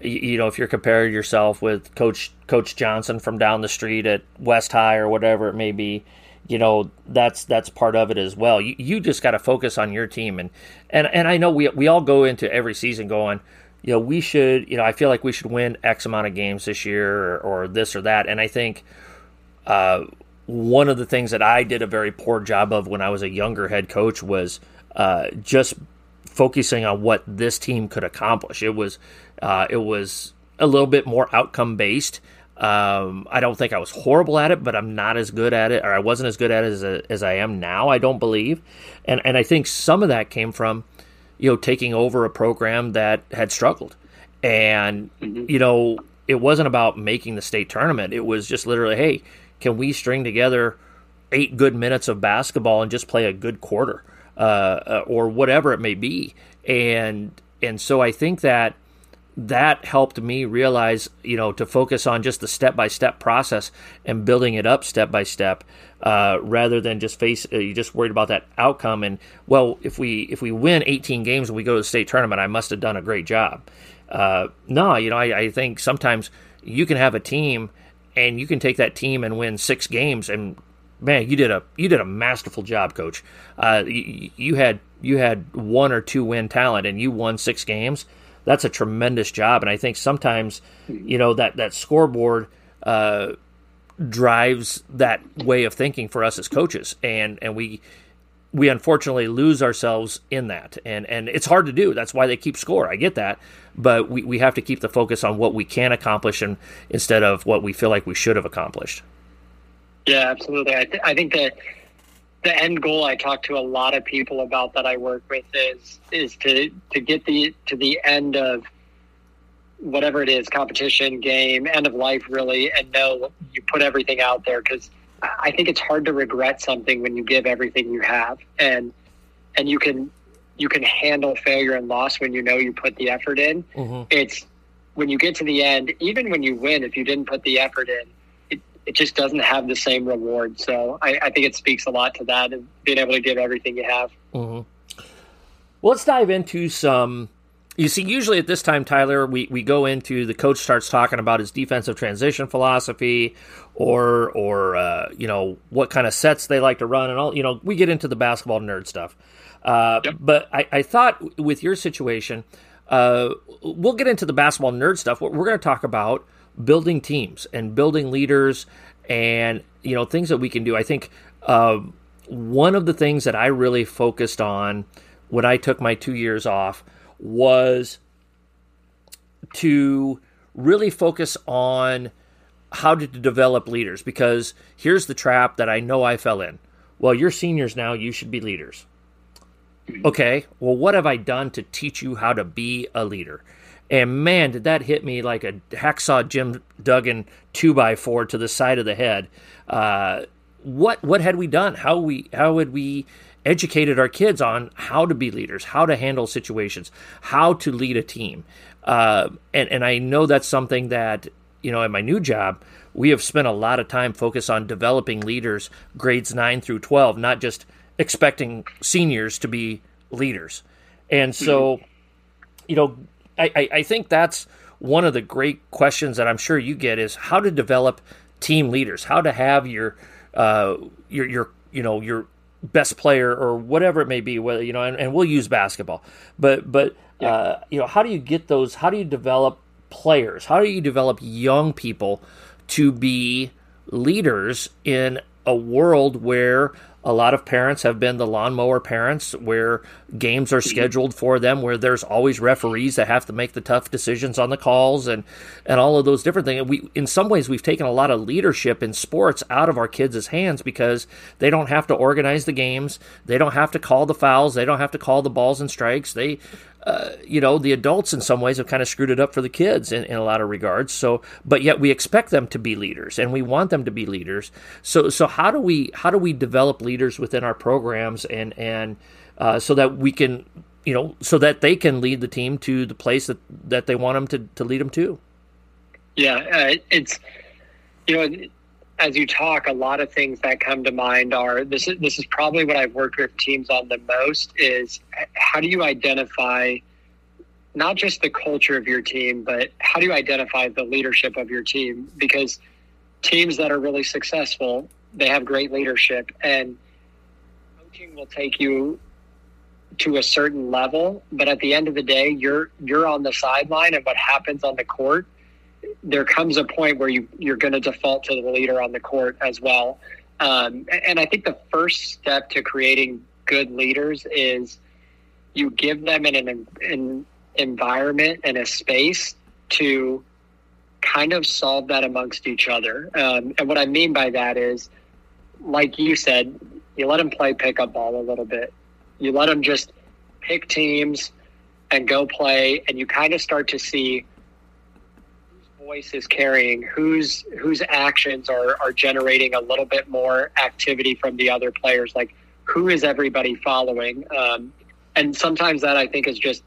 you know, if you're comparing yourself with Coach Coach Johnson from down the street at West High or whatever it may be, you know that's that's part of it as well. You, you just got to focus on your team and and and I know we we all go into every season going, you know, we should, you know, I feel like we should win X amount of games this year or, or this or that, and I think. Uh, one of the things that I did a very poor job of when I was a younger head coach was uh, just focusing on what this team could accomplish. It was uh, it was a little bit more outcome based. Um, I don't think I was horrible at it, but I'm not as good at it, or I wasn't as good at it as, as I am now. I don't believe, and and I think some of that came from, you know, taking over a program that had struggled, and mm-hmm. you know, it wasn't about making the state tournament. It was just literally, hey, can we string together eight good minutes of basketball and just play a good quarter, uh, uh or whatever it may be, and and so I think that that helped me realize, you know, to focus on just the step by step process and building it up step by step, rather than just face uh, you just worried about that outcome. And well, if we if we win 18 games and we go to the state tournament, I must have done a great job. Uh, no, you know, I, I think sometimes you can have a team and you can take that team and win six games and man, you did a you did a masterful job, coach. Uh, you, you, had you had one or two win talent, and you won six games that's a tremendous job. And I think sometimes, you know, that that scoreboard uh, drives that way of thinking for us as coaches, and and we we unfortunately lose ourselves in that, and and it's hard to do. That's why they keep score. I get that, but we we have to keep the focus on what we can accomplish, and instead of what we feel like we should have accomplished. Yeah, absolutely. I, th- I think that the end goal I talk to a lot of people about that I work with is is to to get the to the end of whatever it is competition game end of life really and know you put everything out there because I think it's hard to regret something when you give everything you have and and you can you can handle failure and loss when you know you put the effort in. Mm-hmm. It's when you get to the end, even when you win, if you didn't put the effort in, it just doesn't have the same reward. So I, I, think it speaks a lot to that and being able to give everything you have. Mm-hmm. Well, let's dive into some. You see, usually at this time, Tyler, we, we go into the coach starts talking about his defensive transition philosophy, or or uh, you know what kind of sets they like to run, and all. You know, we get into the basketball nerd stuff. Uh, yep. But I, I thought with your situation, uh, we'll get into the basketball nerd stuff. What we're going to talk about building teams and building leaders and you know things that we can do. I think uh, one of the things that I really focused on when I took my two years off was to really focus on how to develop leaders because here's the trap that I know I fell in. Well, you're seniors now, you should be leaders. Okay, well, what have I done to teach you how to be a leader? And man, did that hit me like a hacksaw Jim Duggan two by four to the side of the head. Uh, what what had we done? How we how had we educated our kids on how to be leaders, how to handle situations, how to lead a team. Uh, and and I know that's something that you know in my new job we have spent a lot of time focused on developing leaders grades 9 through 12 not just expecting seniors to be leaders and so mm-hmm. you know I, I think that's one of the great questions that i'm sure you get is how to develop team leaders how to have your uh, your your you know your best player or whatever it may be whether you know and, and we'll use basketball but but yeah. uh, you know how do you get those how do you develop players how do you develop young people to be leaders in a world where a lot of parents have been the lawnmower parents where games are scheduled for them where there's always referees that have to make the tough decisions on the calls and and all of those different things. And we in some ways we've taken a lot of leadership in sports out of our kids' hands because they don't have to organize the games. They don't have to call the fouls. They don't have to call the balls and strikes. They you know, the adults in some ways have kind of screwed it up for the kids in, in a lot of regards. So, but yet we expect them to be leaders, and we want them to be leaders. So, so how do we how do we develop leaders within our programs, and and uh, so that we can, you know, so that they can lead the team to the place that that they want them to to lead them to. Yeah, uh, it's you know as you talk, a lot of things that come to mind are this is this is probably what I've worked with teams on the most is how do you identify not just the culture of your team, but how do you identify the leadership of your team? Because teams that are really successful, they have great leadership and coaching will take you to a certain level, but at the end of the day, you're you're on the sideline and what happens on the court there comes a point where you you're going to default to the leader on the court as well. Um, and I think the first step to creating good leaders is you give them an, an, an environment and a space to kind of solve that amongst each other. Um, and what I mean by that is, like you said, you let them play pickup ball a little bit. You let them just pick teams and go play, and you kind of start to see voice is carrying, whose whose actions are are generating a little bit more activity from the other players. Like who is everybody following? Um, and sometimes that I think is just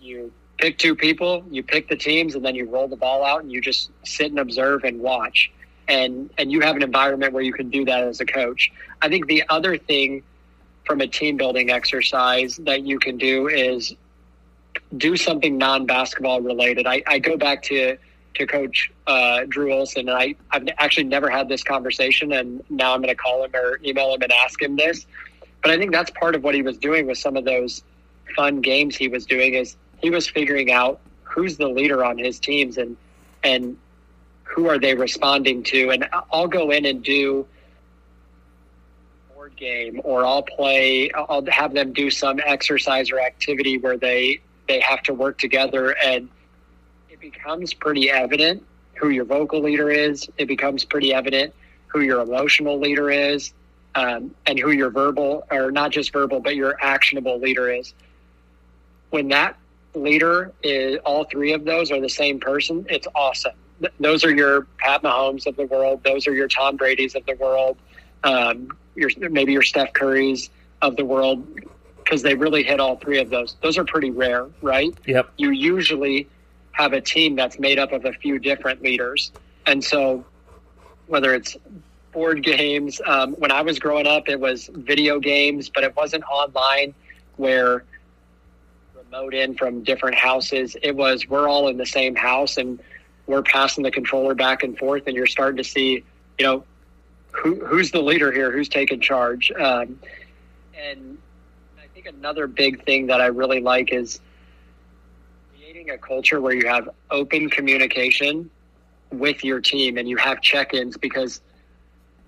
you pick two people, you pick the teams, and then you roll the ball out and you just sit and observe and watch. And and you have an environment where you can do that as a coach. I think the other thing from a team building exercise that you can do is do something non basketball related. I, I go back to to Coach uh, Drew Olson, and I I've actually never had this conversation, and now I'm going to call him or email him and ask him this. But I think that's part of what he was doing with some of those fun games he was doing is he was figuring out who's the leader on his teams and and who are they responding to, and I'll go in and do board game or I'll play I'll have them do some exercise or activity where they they have to work together and it becomes pretty evident who your vocal leader is. It becomes pretty evident who your emotional leader is, um, and who your verbal, or not just verbal, but your actionable leader is. When that leader is, all three of those are the same person, it's awesome. Th- those are your Pat Mahomes of the world. Those are your Tom Brady's of the world. Um, your maybe your Steph Curry's of the world because they really hit all three of those. Those are pretty rare, right? Yep. You usually have a team that's made up of a few different leaders. And so, whether it's board games, um, when I was growing up, it was video games, but it wasn't online where remote in from different houses. It was we're all in the same house and we're passing the controller back and forth, and you're starting to see, you know, who, who's the leader here, who's taking charge. Um, and I think another big thing that I really like is creating a culture where you have open communication with your team and you have check-ins because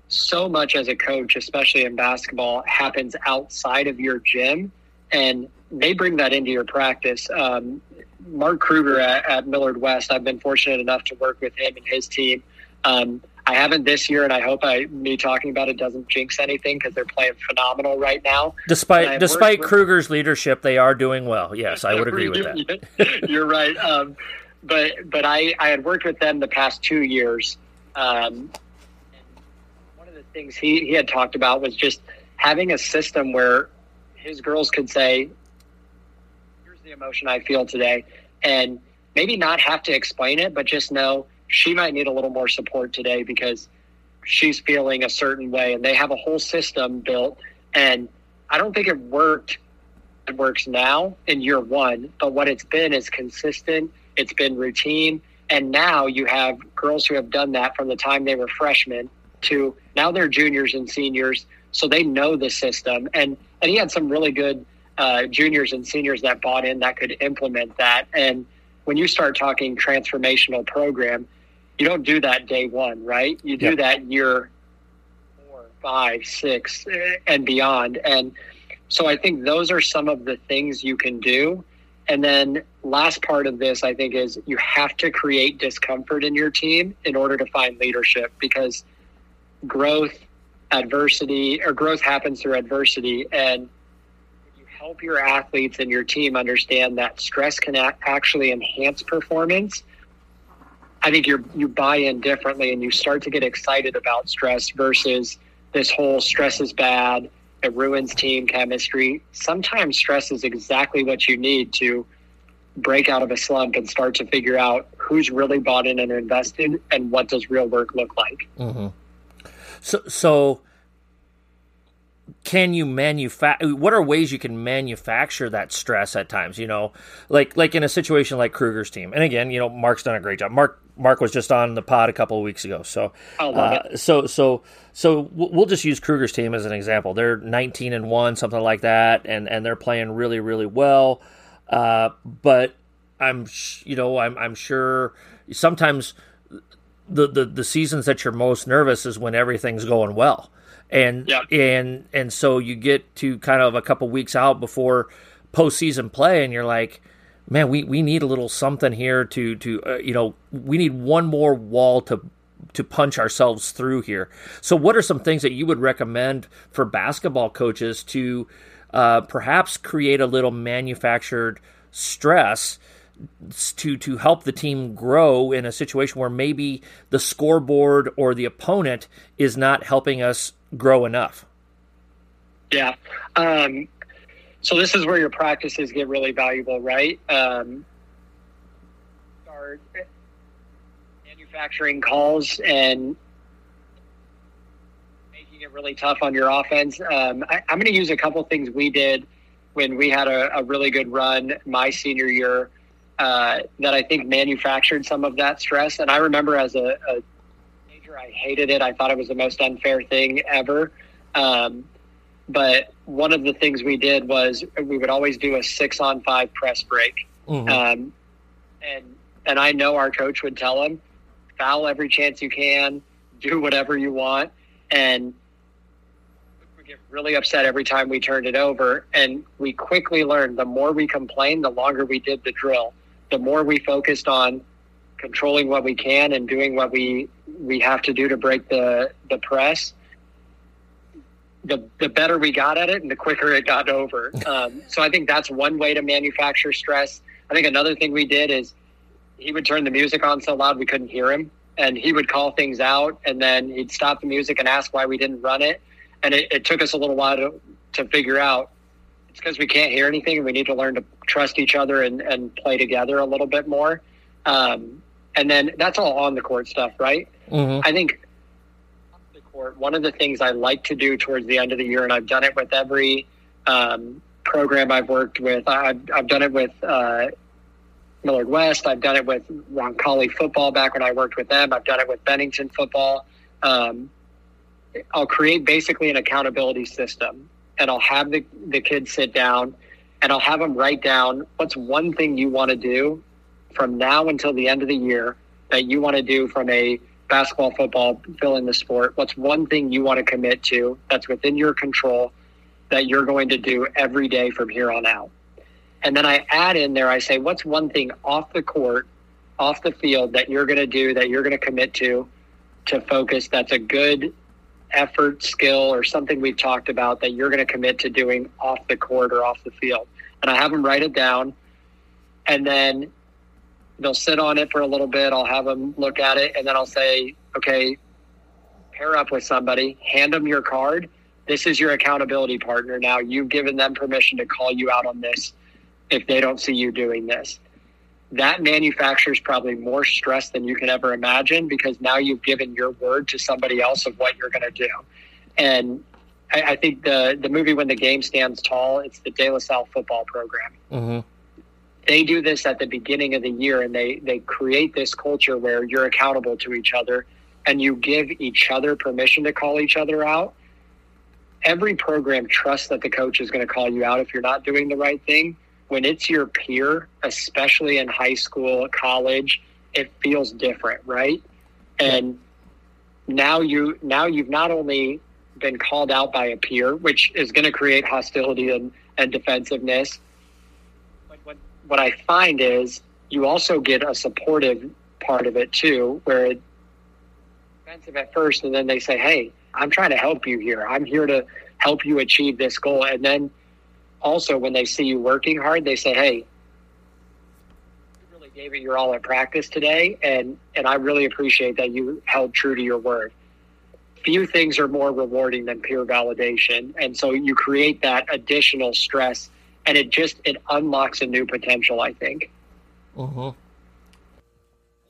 so much as a coach, especially in basketball, happens outside of your gym, and they bring that into your practice. Um, Mark Kruger at, at, Millard West, I've been fortunate enough to work with him and his team. Um, I haven't this year, and I hope I me talking about it doesn't jinx anything because they're playing phenomenal right now. Despite despite with, Kruger's leadership, they are doing well. Yes, I would agree with that. You're right. Um, but but I I had worked with them the past two years. Um, one of of the things he, he had talked about was just having a system where his girls could say, here's the emotion I feel today. And maybe not have to explain it, but just know she might need a little more support today because she's feeling a certain way. And they have a whole system built. And I don't think it worked. It works now in year one, but what it's been is consistent. It's been routine. And now you have girls who have done that from the time they were freshmen to now they're juniors and seniors. So they know the system. And, and he had some really good uh, juniors and seniors that bought in that could implement that. And when you start talking transformational program, you don't do that day one, right? You do yep. that year four, five, six, and beyond. And so I think those are some of the things you can do. And then last part of this, I think, is you have to create discomfort in your team in order to find leadership because growth, adversity, or growth happens through adversity. And you help your athletes and your team understand that stress can actually enhance performance. I think you you buy in differently and you start to get excited about stress versus this whole stress is bad it ruins team chemistry. Sometimes stress is exactly what you need to break out of a slump and start to figure out who's really bought in and invested and what does real work look like. Mm-hmm. So, so can you manufacture what are ways you can manufacture that stress at times you know like like in a situation like kruger's team and again you know mark's done a great job mark mark was just on the pod a couple of weeks ago. So uh, so so so we'll just use kruger's team as an example. They're 19 and 1 something like that and and they're playing really really well. Uh, but i'm you know i'm, I'm sure sometimes the, the the seasons that you're most nervous is when everything's going well. And yeah. and and so you get to kind of a couple weeks out before postseason play, and you're like, man, we, we need a little something here to to uh, you know we need one more wall to to punch ourselves through here. So, what are some things that you would recommend for basketball coaches to uh, perhaps create a little manufactured stress? to to help the team grow in a situation where maybe the scoreboard or the opponent is not helping us grow enough. Yeah. Um, so this is where your practices get really valuable, right? Um, start manufacturing calls and making it really tough on your offense. Um, I, am going to use a couple things we did when we had a, a really good run my senior year uh, that I think manufactured some of that stress. And I remember as a major, I hated it. I thought it was the most unfair thing ever. Um, but one of the things we did was we would always do a six on five press break. Mm-hmm. Um, and and I know our coach would tell him, foul every chance you can, do whatever you want, and we get really upset every time we turned it over. And we quickly learned the more we complained, the longer we did the drill, the more we focused on controlling what we can and doing what we we have to do to break the the press the the better we got at it and the quicker it got over um, so i think that's one way to manufacture stress i think another thing we did is he would turn the music on so loud we couldn't hear him and he would call things out and then he'd stop the music and ask why we didn't run it and it, it took us a little while to, to figure out it's because we can't hear anything and we need to learn to trust each other and, and play together a little bit more um, and then that's all on the court stuff, right? Mm-hmm. I think court. One of the things I like to do towards the end of the year, and I've done it with every um, program I've worked with. I've, I've done it with uh, Millard West. I've done it with Roncalli football back when I worked with them. I've done it with Bennington football. Um, I'll create basically an accountability system, and I'll have the the kids sit down, and I'll have them write down what's one thing you want to do from now until the end of the year that you want to do from a basketball, football, fill in the sport? What's one thing you want to commit to that's within your control that you're going to do every day from here on out? And then I add in there, I say, what's one thing off the court, off the field that you're going to do, that you're going to commit to, to focus that's a good effort, skill, or something we've talked about that you're going to commit to doing off the court or off the field? And I have them write it down. And then they'll sit on it for a little bit. I'll have them look at it, and then I'll say, okay, pair up with somebody, hand them your card. This is your accountability partner. Now you've given them permission to call you out on this if they don't see you doing this. That manufactures probably more stress than you can ever imagine because now you've given your word to somebody else of what you're going to do. And I, think the the movie When the Game Stands Tall, it's the De La Salle football program. Mm-hmm. They do this at the beginning of the year, and they they create this culture where you're accountable to each other, and you give each other permission to call each other out. Every program trusts that the coach is going to call you out if you're not doing the right thing. When it's your peer, especially in high school, college, it feels different, right? And now you now you've not only been called out by a peer, which is going to create hostility and, and defensiveness. What, I find is you also get a supportive part of it too, where it's defensive at first, and then they say, "Hey, I'm trying to help you here. I'm here to help you achieve this goal." And then also when they see you working hard, they say, "Hey, you really gave it your all at practice today, and and I really appreciate that you held true to your word." few things are more rewarding than peer validation and so you create that additional stress and it just it unlocks a new potential i think uh-huh.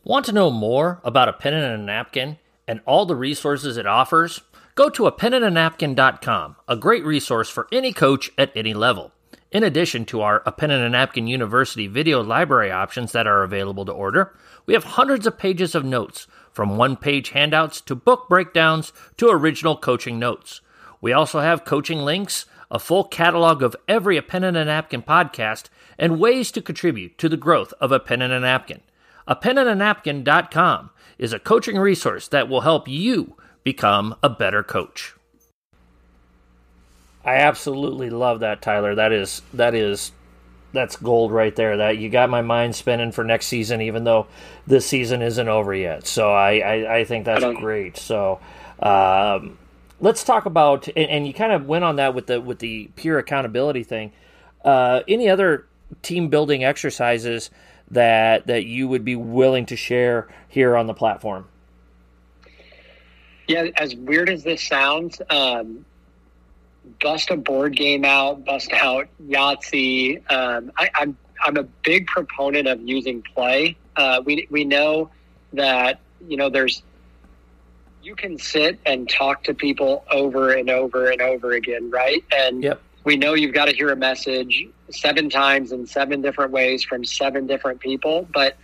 want to know more about a pen and a napkin and all the resources it offers go to a pen and a napkin.com a great resource for any coach at any level in addition to our A Pen and a Napkin University video library options that are available to order, we have hundreds of pages of notes from one page handouts to book breakdowns to original coaching notes. We also have coaching links, a full catalog of every A Pen and a Napkin podcast, and ways to contribute to the growth of A Pen and a Napkin. A pen and a napkin.com is a coaching resource that will help you become a better coach. I absolutely love that, Tyler. That is that is that's gold right there. That you got my mind spinning for next season, even though this season isn't over yet. So I I, I think that's great. So um, let's talk about and, and, you kind of went on that with the with the peer accountability thing. Uh, any other team building exercises that that you would be willing to share here on the platform? Yeah, as weird as this sounds, um, bust a board game out, bust out Yahtzee. Um, I, I'm I'm a big proponent of using play. Uh, we we know that you know there's you can sit and talk to people over and over and over again, right? And yep. we know you've got to hear a message seven times in seven different ways from seven different people, but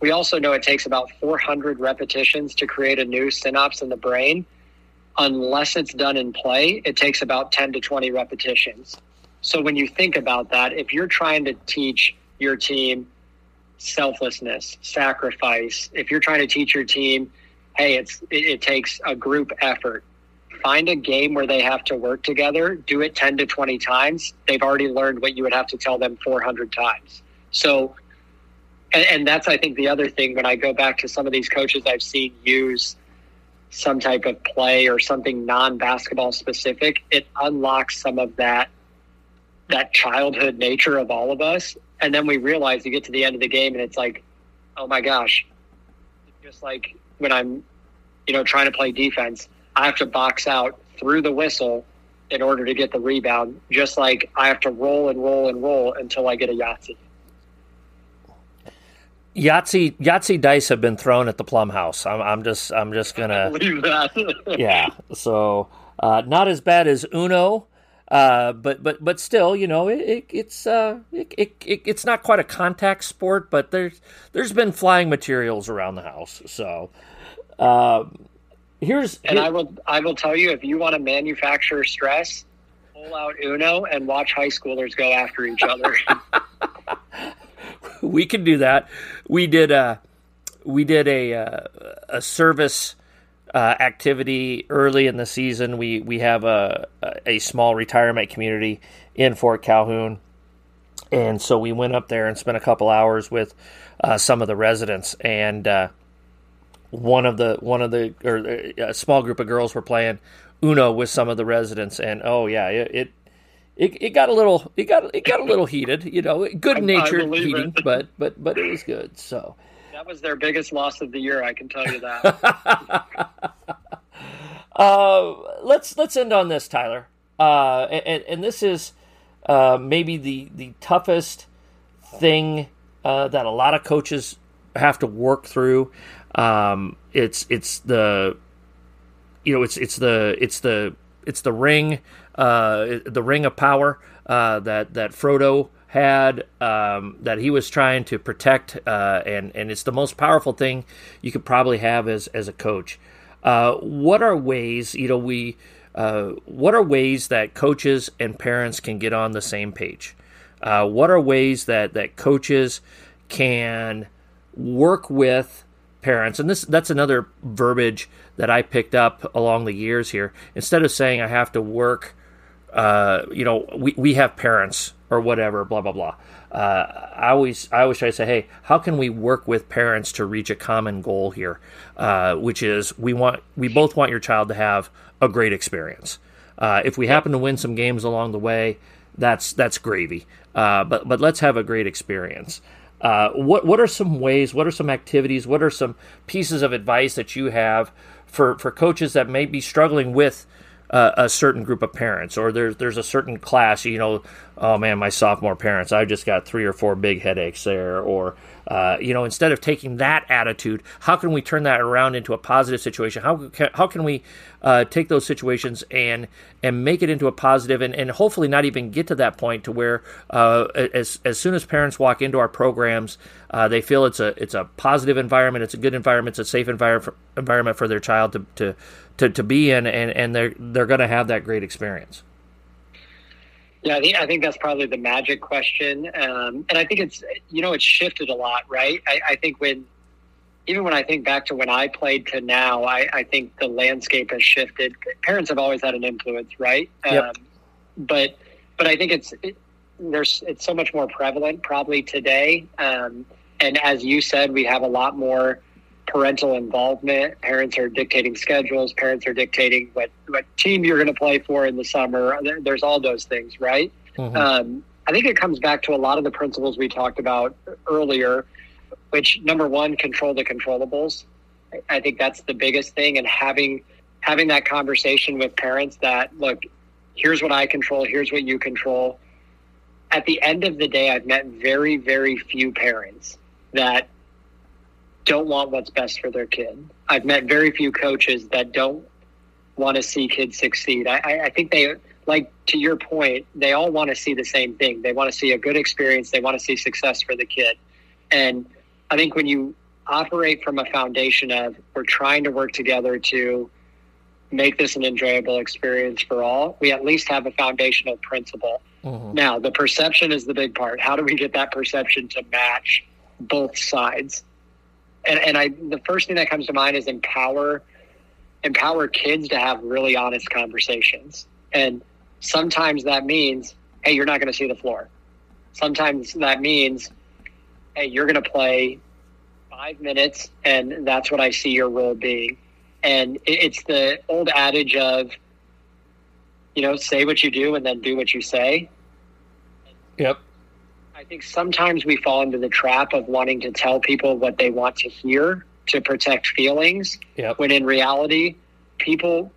we also know it takes about 400 repetitions to create a new synapse in the brain unless it's done in play, it takes about 10 to 20 repetitions. So when you think about that, if you're trying to teach your team selflessness, sacrifice, if you're trying to teach your team, hey, it's it, it takes a group effort. Find a game where they have to work together, do it 10 to 20 times. They've already learned what you would have to tell them 400 times. So and, and that's I think the other thing when I go back to some of these coaches I've seen use some type of play or something non-basketball specific, it unlocks some of that that childhood nature of all of us. And then we realize you get to the end of the game and it's like, oh my gosh, just like when I'm, you know, trying to play defense, I have to box out through the whistle in order to get the rebound, just like I have to roll and roll and roll until I get a Yahtzee. Yahtzee Yahtzee dice have been thrown at the Plum House. I'm, I'm just I'm just gonna believe that. yeah. So uh, not as bad as Uno, uh, but but but still, you know, it, it, it's uh, it, it, it's not quite a contact sport, but there's there's been flying materials around the house. So um, here's and here, I will I will tell you if you want to manufacture stress, pull out Uno and watch high schoolers go after each other. we can do that. We did a we did a uh, a service uh, activity early in the season. We we have a a small retirement community in Fort Calhoun, and so we went up there and spent a couple hours with uh, some of the residents. And uh, one of the one of the or uh, a small group of girls were playing Uno with some of the residents, and oh yeah, it, it it, it got a little it got it got a little heated, you know, good natured heating, it. but but but it was good. So that was their biggest loss of the year, I can tell you that. Uh, let's let's end on this, Tyler. Uh, and, and this is uh, maybe the the toughest thing uh, that a lot of coaches have to work through. Um, it's it's the you know it's it's the it's the it's the ring uh, the ring of power uh, that that Frodo had um, that he was trying to protect, uh, and and it's the most powerful thing you could probably have as as a coach. Uh, what are ways you know we uh, what are ways that coaches and parents can get on the same page? Uh, what are ways that that coaches can work with parents? And this that's another verbiage that I picked up along the years here. Instead of saying I have to work, uh, you know, we, we have parents or whatever, blah blah blah. Uh, I always I always try to say, hey, how can we work with parents to reach a common goal here, uh, which is we want we both want your child to have a great experience. Uh, if we happen to win some games along the way, that's that's gravy. Uh, but but let's have a great experience. Uh, what what are some ways? What are some activities? What are some pieces of advice that you have for for coaches that may be struggling with uh, a certain group of parents, or there's there's a certain class? You know, oh man, my sophomore parents, I've just got three or four big headaches there, or uh, you know, instead of taking that attitude, how can we turn that around into a positive situation? How can, how can we uh, take those situations and and make it into a positive and, and hopefully not even get to that point to where uh, as as soon as parents walk into our programs, uh, they feel it's a it's a positive environment, it's a good environment, it's a safe environment environment for their child to to to, to be in, and and they're they're going to have that great experience. Yeah, I think I think that's probably the magic question, um, and I think it's you know it's shifted a lot, right? I, I, think when even when I think back to when I played to now, I, I think the landscape has shifted. Parents have always had an influence, right? Yep. Um, but but I think it's it, there's it's so much more prevalent probably today, um, and as you said, we have a lot more parental involvement. Parents are dictating schedules. Parents are dictating what, what team you're going to play for in the summer. There's all those things, right? Mm-hmm. Um, I think it comes back to a lot of the principles we talked about earlier, which number one, control the controllables. I think that's the biggest thing, and having having that conversation with parents that look, here's what I control, here's what you control. At the end of the day, I've met very, very few parents that don't want what's best for their kid. I've met very few coaches that don't want to see kids succeed. I, I think they, like to your point, they all want to see the same thing. They want to see a good experience. They want to see success for the kid. And I think when you operate from a foundation of we're trying to work together to make this an enjoyable experience for all, we at least have a foundational principle. Mm-hmm. Now, the perception is the big part. How do we get that perception to match both sides? And, and I the first thing that comes to mind is empower empower kids to have really honest conversations. And sometimes that means, hey, you're not going to see the floor. Sometimes that means, hey, you're going to play five minutes, and that's what I see your role being. And it's the old adage of, you know, say what you do and then do what you say. Yep. I think sometimes we fall into the trap of wanting to tell people what they want to hear to protect feelings. Yep. When in reality, people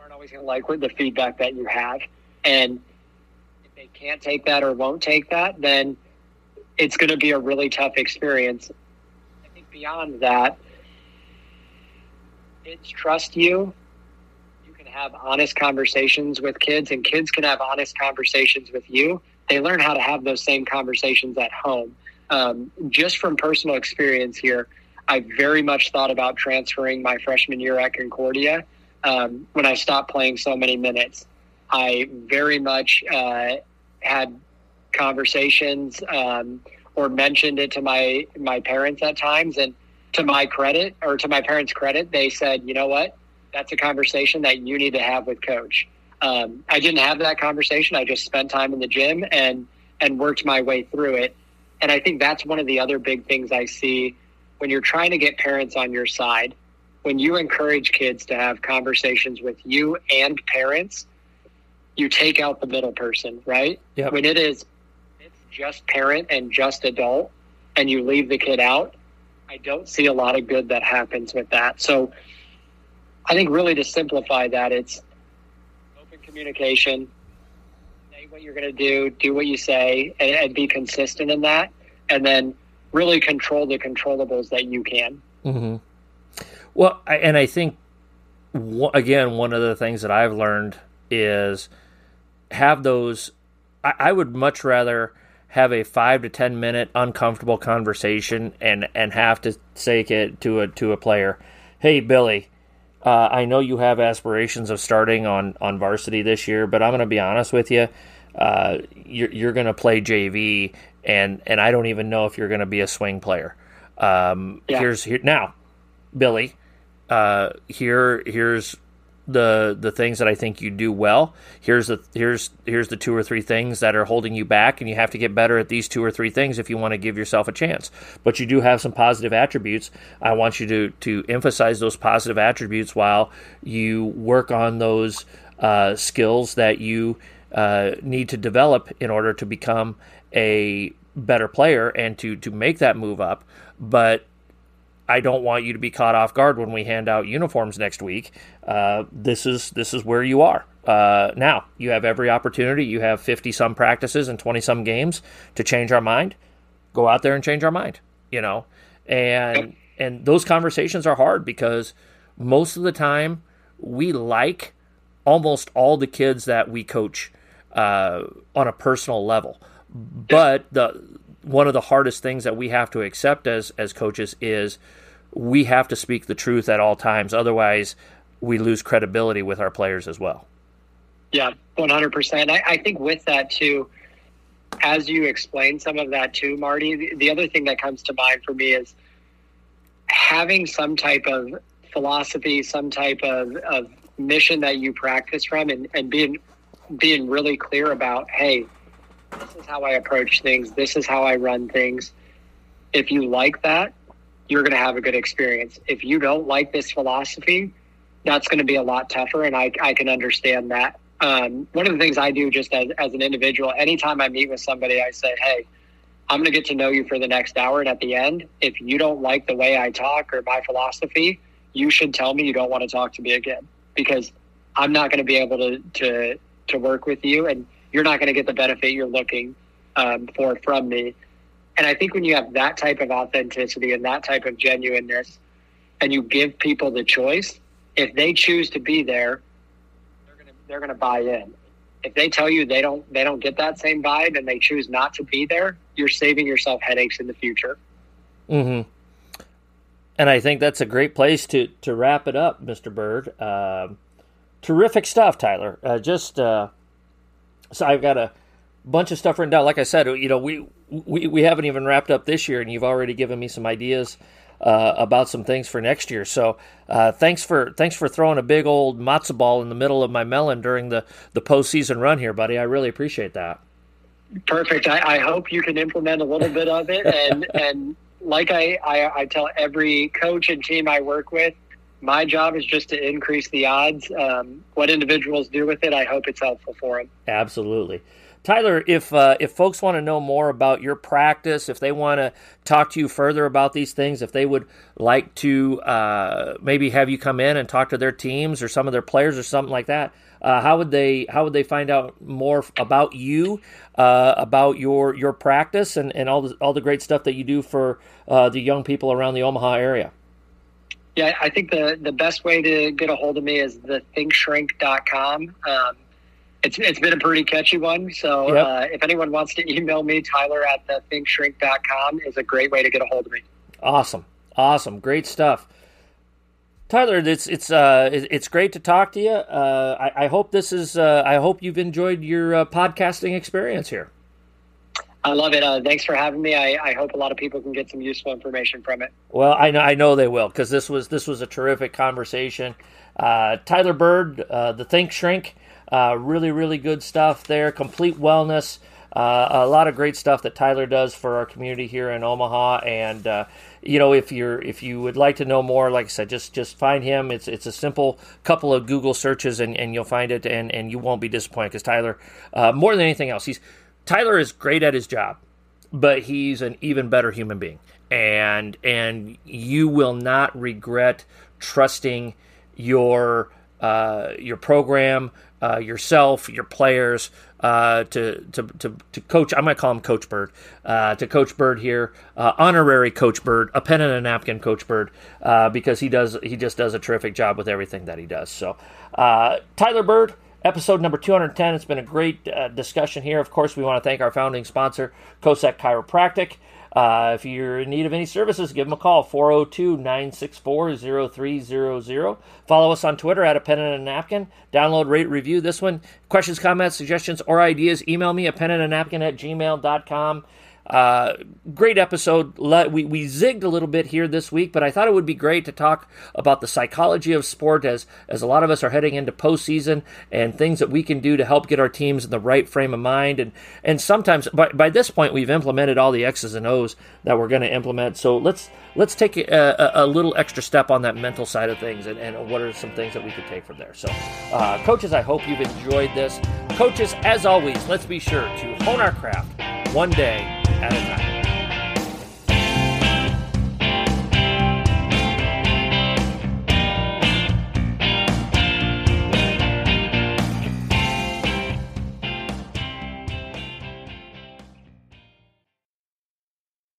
aren't always going to like the feedback that you have. And if they can't take that or won't take that, then it's going to be a really tough experience. I think beyond that, kids trust you. You can have honest conversations with kids, and kids can have honest conversations with you they learn how to have those same conversations at home. Um, just from personal experience here, I very much thought about transferring my freshman year at Concordia um, when I stopped playing so many minutes. I very much uh, had conversations um, or mentioned it to my my parents at times, and to my credit or to my parents' credit, they said, "You know what? That's a conversation that you need to have with coach." Um, I didn't have that conversation. I just spent time in the gym and and worked my way through it. And I think that's one of the other big things I see when you're trying to get parents on your side. When you encourage kids to have conversations with you and parents, you take out the middle person, right? Yep. When it is it's just parent and just adult and you leave the kid out, I don't see a lot of good that happens with that. So I think really to simplify that, it's communication. Say what you're going to do, do what you say, and, and, be consistent in that, and then really control the controllables that you can. Mm-hmm. Well, I, and I think again, one of the things that I've learned is have those. I, I would much rather have a five to ten minute uncomfortable conversation and and have to say it to a to a player, hey Billy, uh, I know you have aspirations of starting on on varsity this year, but I'm going to be honest with you. Uh, you're, you're going to play JV, and and I don't even know if you're going to be a swing player. Um, yeah. Here's here now, Billy. Uh, here here's the the things that I think you do well. Here's the here's here's the two or three things that are holding you back, and you have to get better at these two or three things if you want to give yourself a chance. But you do have some positive attributes. I want you to to emphasize those positive attributes while you work on those uh, skills that you uh, need to develop in order to become a better player and to to make that move up. But I don't want you to be caught off guard when we hand out uniforms next week. Uh, this is this is where you are uh, now. You have every opportunity. You have fifty some practices and twenty some games to change our mind. Go out there and change our mind. You know, and and those conversations are hard because most of the time we like almost all the kids that we coach uh, on a personal level, but the one of the hardest things that we have to accept as as coaches is we have to speak the truth at all times. Otherwise, we lose credibility with our players as well. Yeah, one hundred percent. I think with that too, as you explain some of that too, Marty. The, the other thing that comes to mind for me is having some type of philosophy, some type of, of mission that you practice from, and, and being being really clear about, hey, this is how I approach things. This is how I run things. If you like that, you're going to have a good experience. If you don't like this philosophy, that's going to be a lot tougher. And I, I can understand that. Um, one of the things I do just as, as an individual, anytime I meet with somebody, I say, Hey, I'm going to get to know you for the next hour. And at the end, if you don't like the way I talk or my philosophy, you should tell me you don't want to talk to me again because I'm not going to be able to, to, to work with you. And you're not going to get the benefit you're looking um, for from me. And I think when you have that type of authenticity and that type of genuineness, and you give people the choice, if they choose to be there, they're going to they're to buy in. If they tell you they don't they don't get that same vibe and they choose not to be there, you're saving yourself headaches in the future. Hmm. And I think that's a great place to to wrap it up, Mr. Byrd. Uh, terrific stuff, Tyler. Uh, just uh, so I've got a bunch of stuff written down. Like I said, you know, we we, we haven't even wrapped up this year, and you've already given me some ideas uh, about some things for next year. So uh, thanks for thanks for throwing a big old matzo ball in the middle of my melon during the the postseason run here, buddy. I really appreciate that. Perfect. I, I hope you can implement a little bit of it, and and like I, I I tell every coach and team I work with, my job is just to increase the odds. Um, what individuals do with it, I hope it's helpful for them. Absolutely. Tyler, if uh, if folks want to know more about your practice, if they want to talk to you further about these things, if they would like to uh, maybe have you come in and talk to their teams or some of their players or something like that, uh, how would they how would they find out more about you, uh, about your your practice, and, and all the all the great stuff that you do for uh, the young people around the Omaha area? Yeah, I think the, the best way to get a hold of me is the thinkshrink.com. Um, it's, it's been a pretty catchy one. So yep. uh, if anyone wants to email me, Tyler at the thinkshrink.com is a great way to get a hold of me. Awesome. Awesome. Great stuff. Tyler, it's it's uh it's great to talk to you. Uh, I, I hope this is uh, I hope you've enjoyed your uh, podcasting experience here. I love it. Uh, thanks for having me. I, I, hope a lot of people can get some useful information from it. Well, I know I know they will because this was this was a terrific conversation. Uh, Tyler Byrd, uh, the Think Shrink, uh, really really good stuff there. Complete wellness. Uh, a lot of great stuff that Tyler does for our community here in Omaha, and uh, you know if you're if you would like to know more, like I said, just just find him. It's it's a simple couple of Google searches, and, and you'll find it, and, and you won't be disappointed because Tyler, more than anything else, he's Tyler is great at his job, but he's an even better human being. And and you will not regret trusting your uh, your program, uh, yourself, your players, uh, to, to, to, to coach. I'm to call him Coach Byrd. Uh, to Coach Byrd here, uh, honorary Coach Byrd, a pen and a napkin Coach Byrd, uh, because he does he just does a terrific job with everything that he does. So, Tyler Byrd episode number 210. It's been a great uh, discussion here. Of course, we want to thank our founding sponsor, COSEC Chiropractic. Uh, if you're in need of any services, give them a call 402 964 0300. Follow us on Twitter at a pen and a napkin. Download, rate, review this one. Questions, comments, suggestions, or ideas, email me a pen and a napkin at gmail.com. Uh, great episode. We, we zigged a little bit here this week, but I thought it would be great to talk about the psychology of sport as, as a lot of us are heading into postseason and things that we can do to help get our teams in the right frame of mind. And, and sometimes by, by this point, we've implemented all the X's and O's that we're going to implement. So let's, let's take a, a, a, little extra step on that mental side of things and, and what are some things that we could take from there. So, uh, coaches, I hope you've enjoyed this. Coaches, as always, let's be sure to hone our craft one day at a time.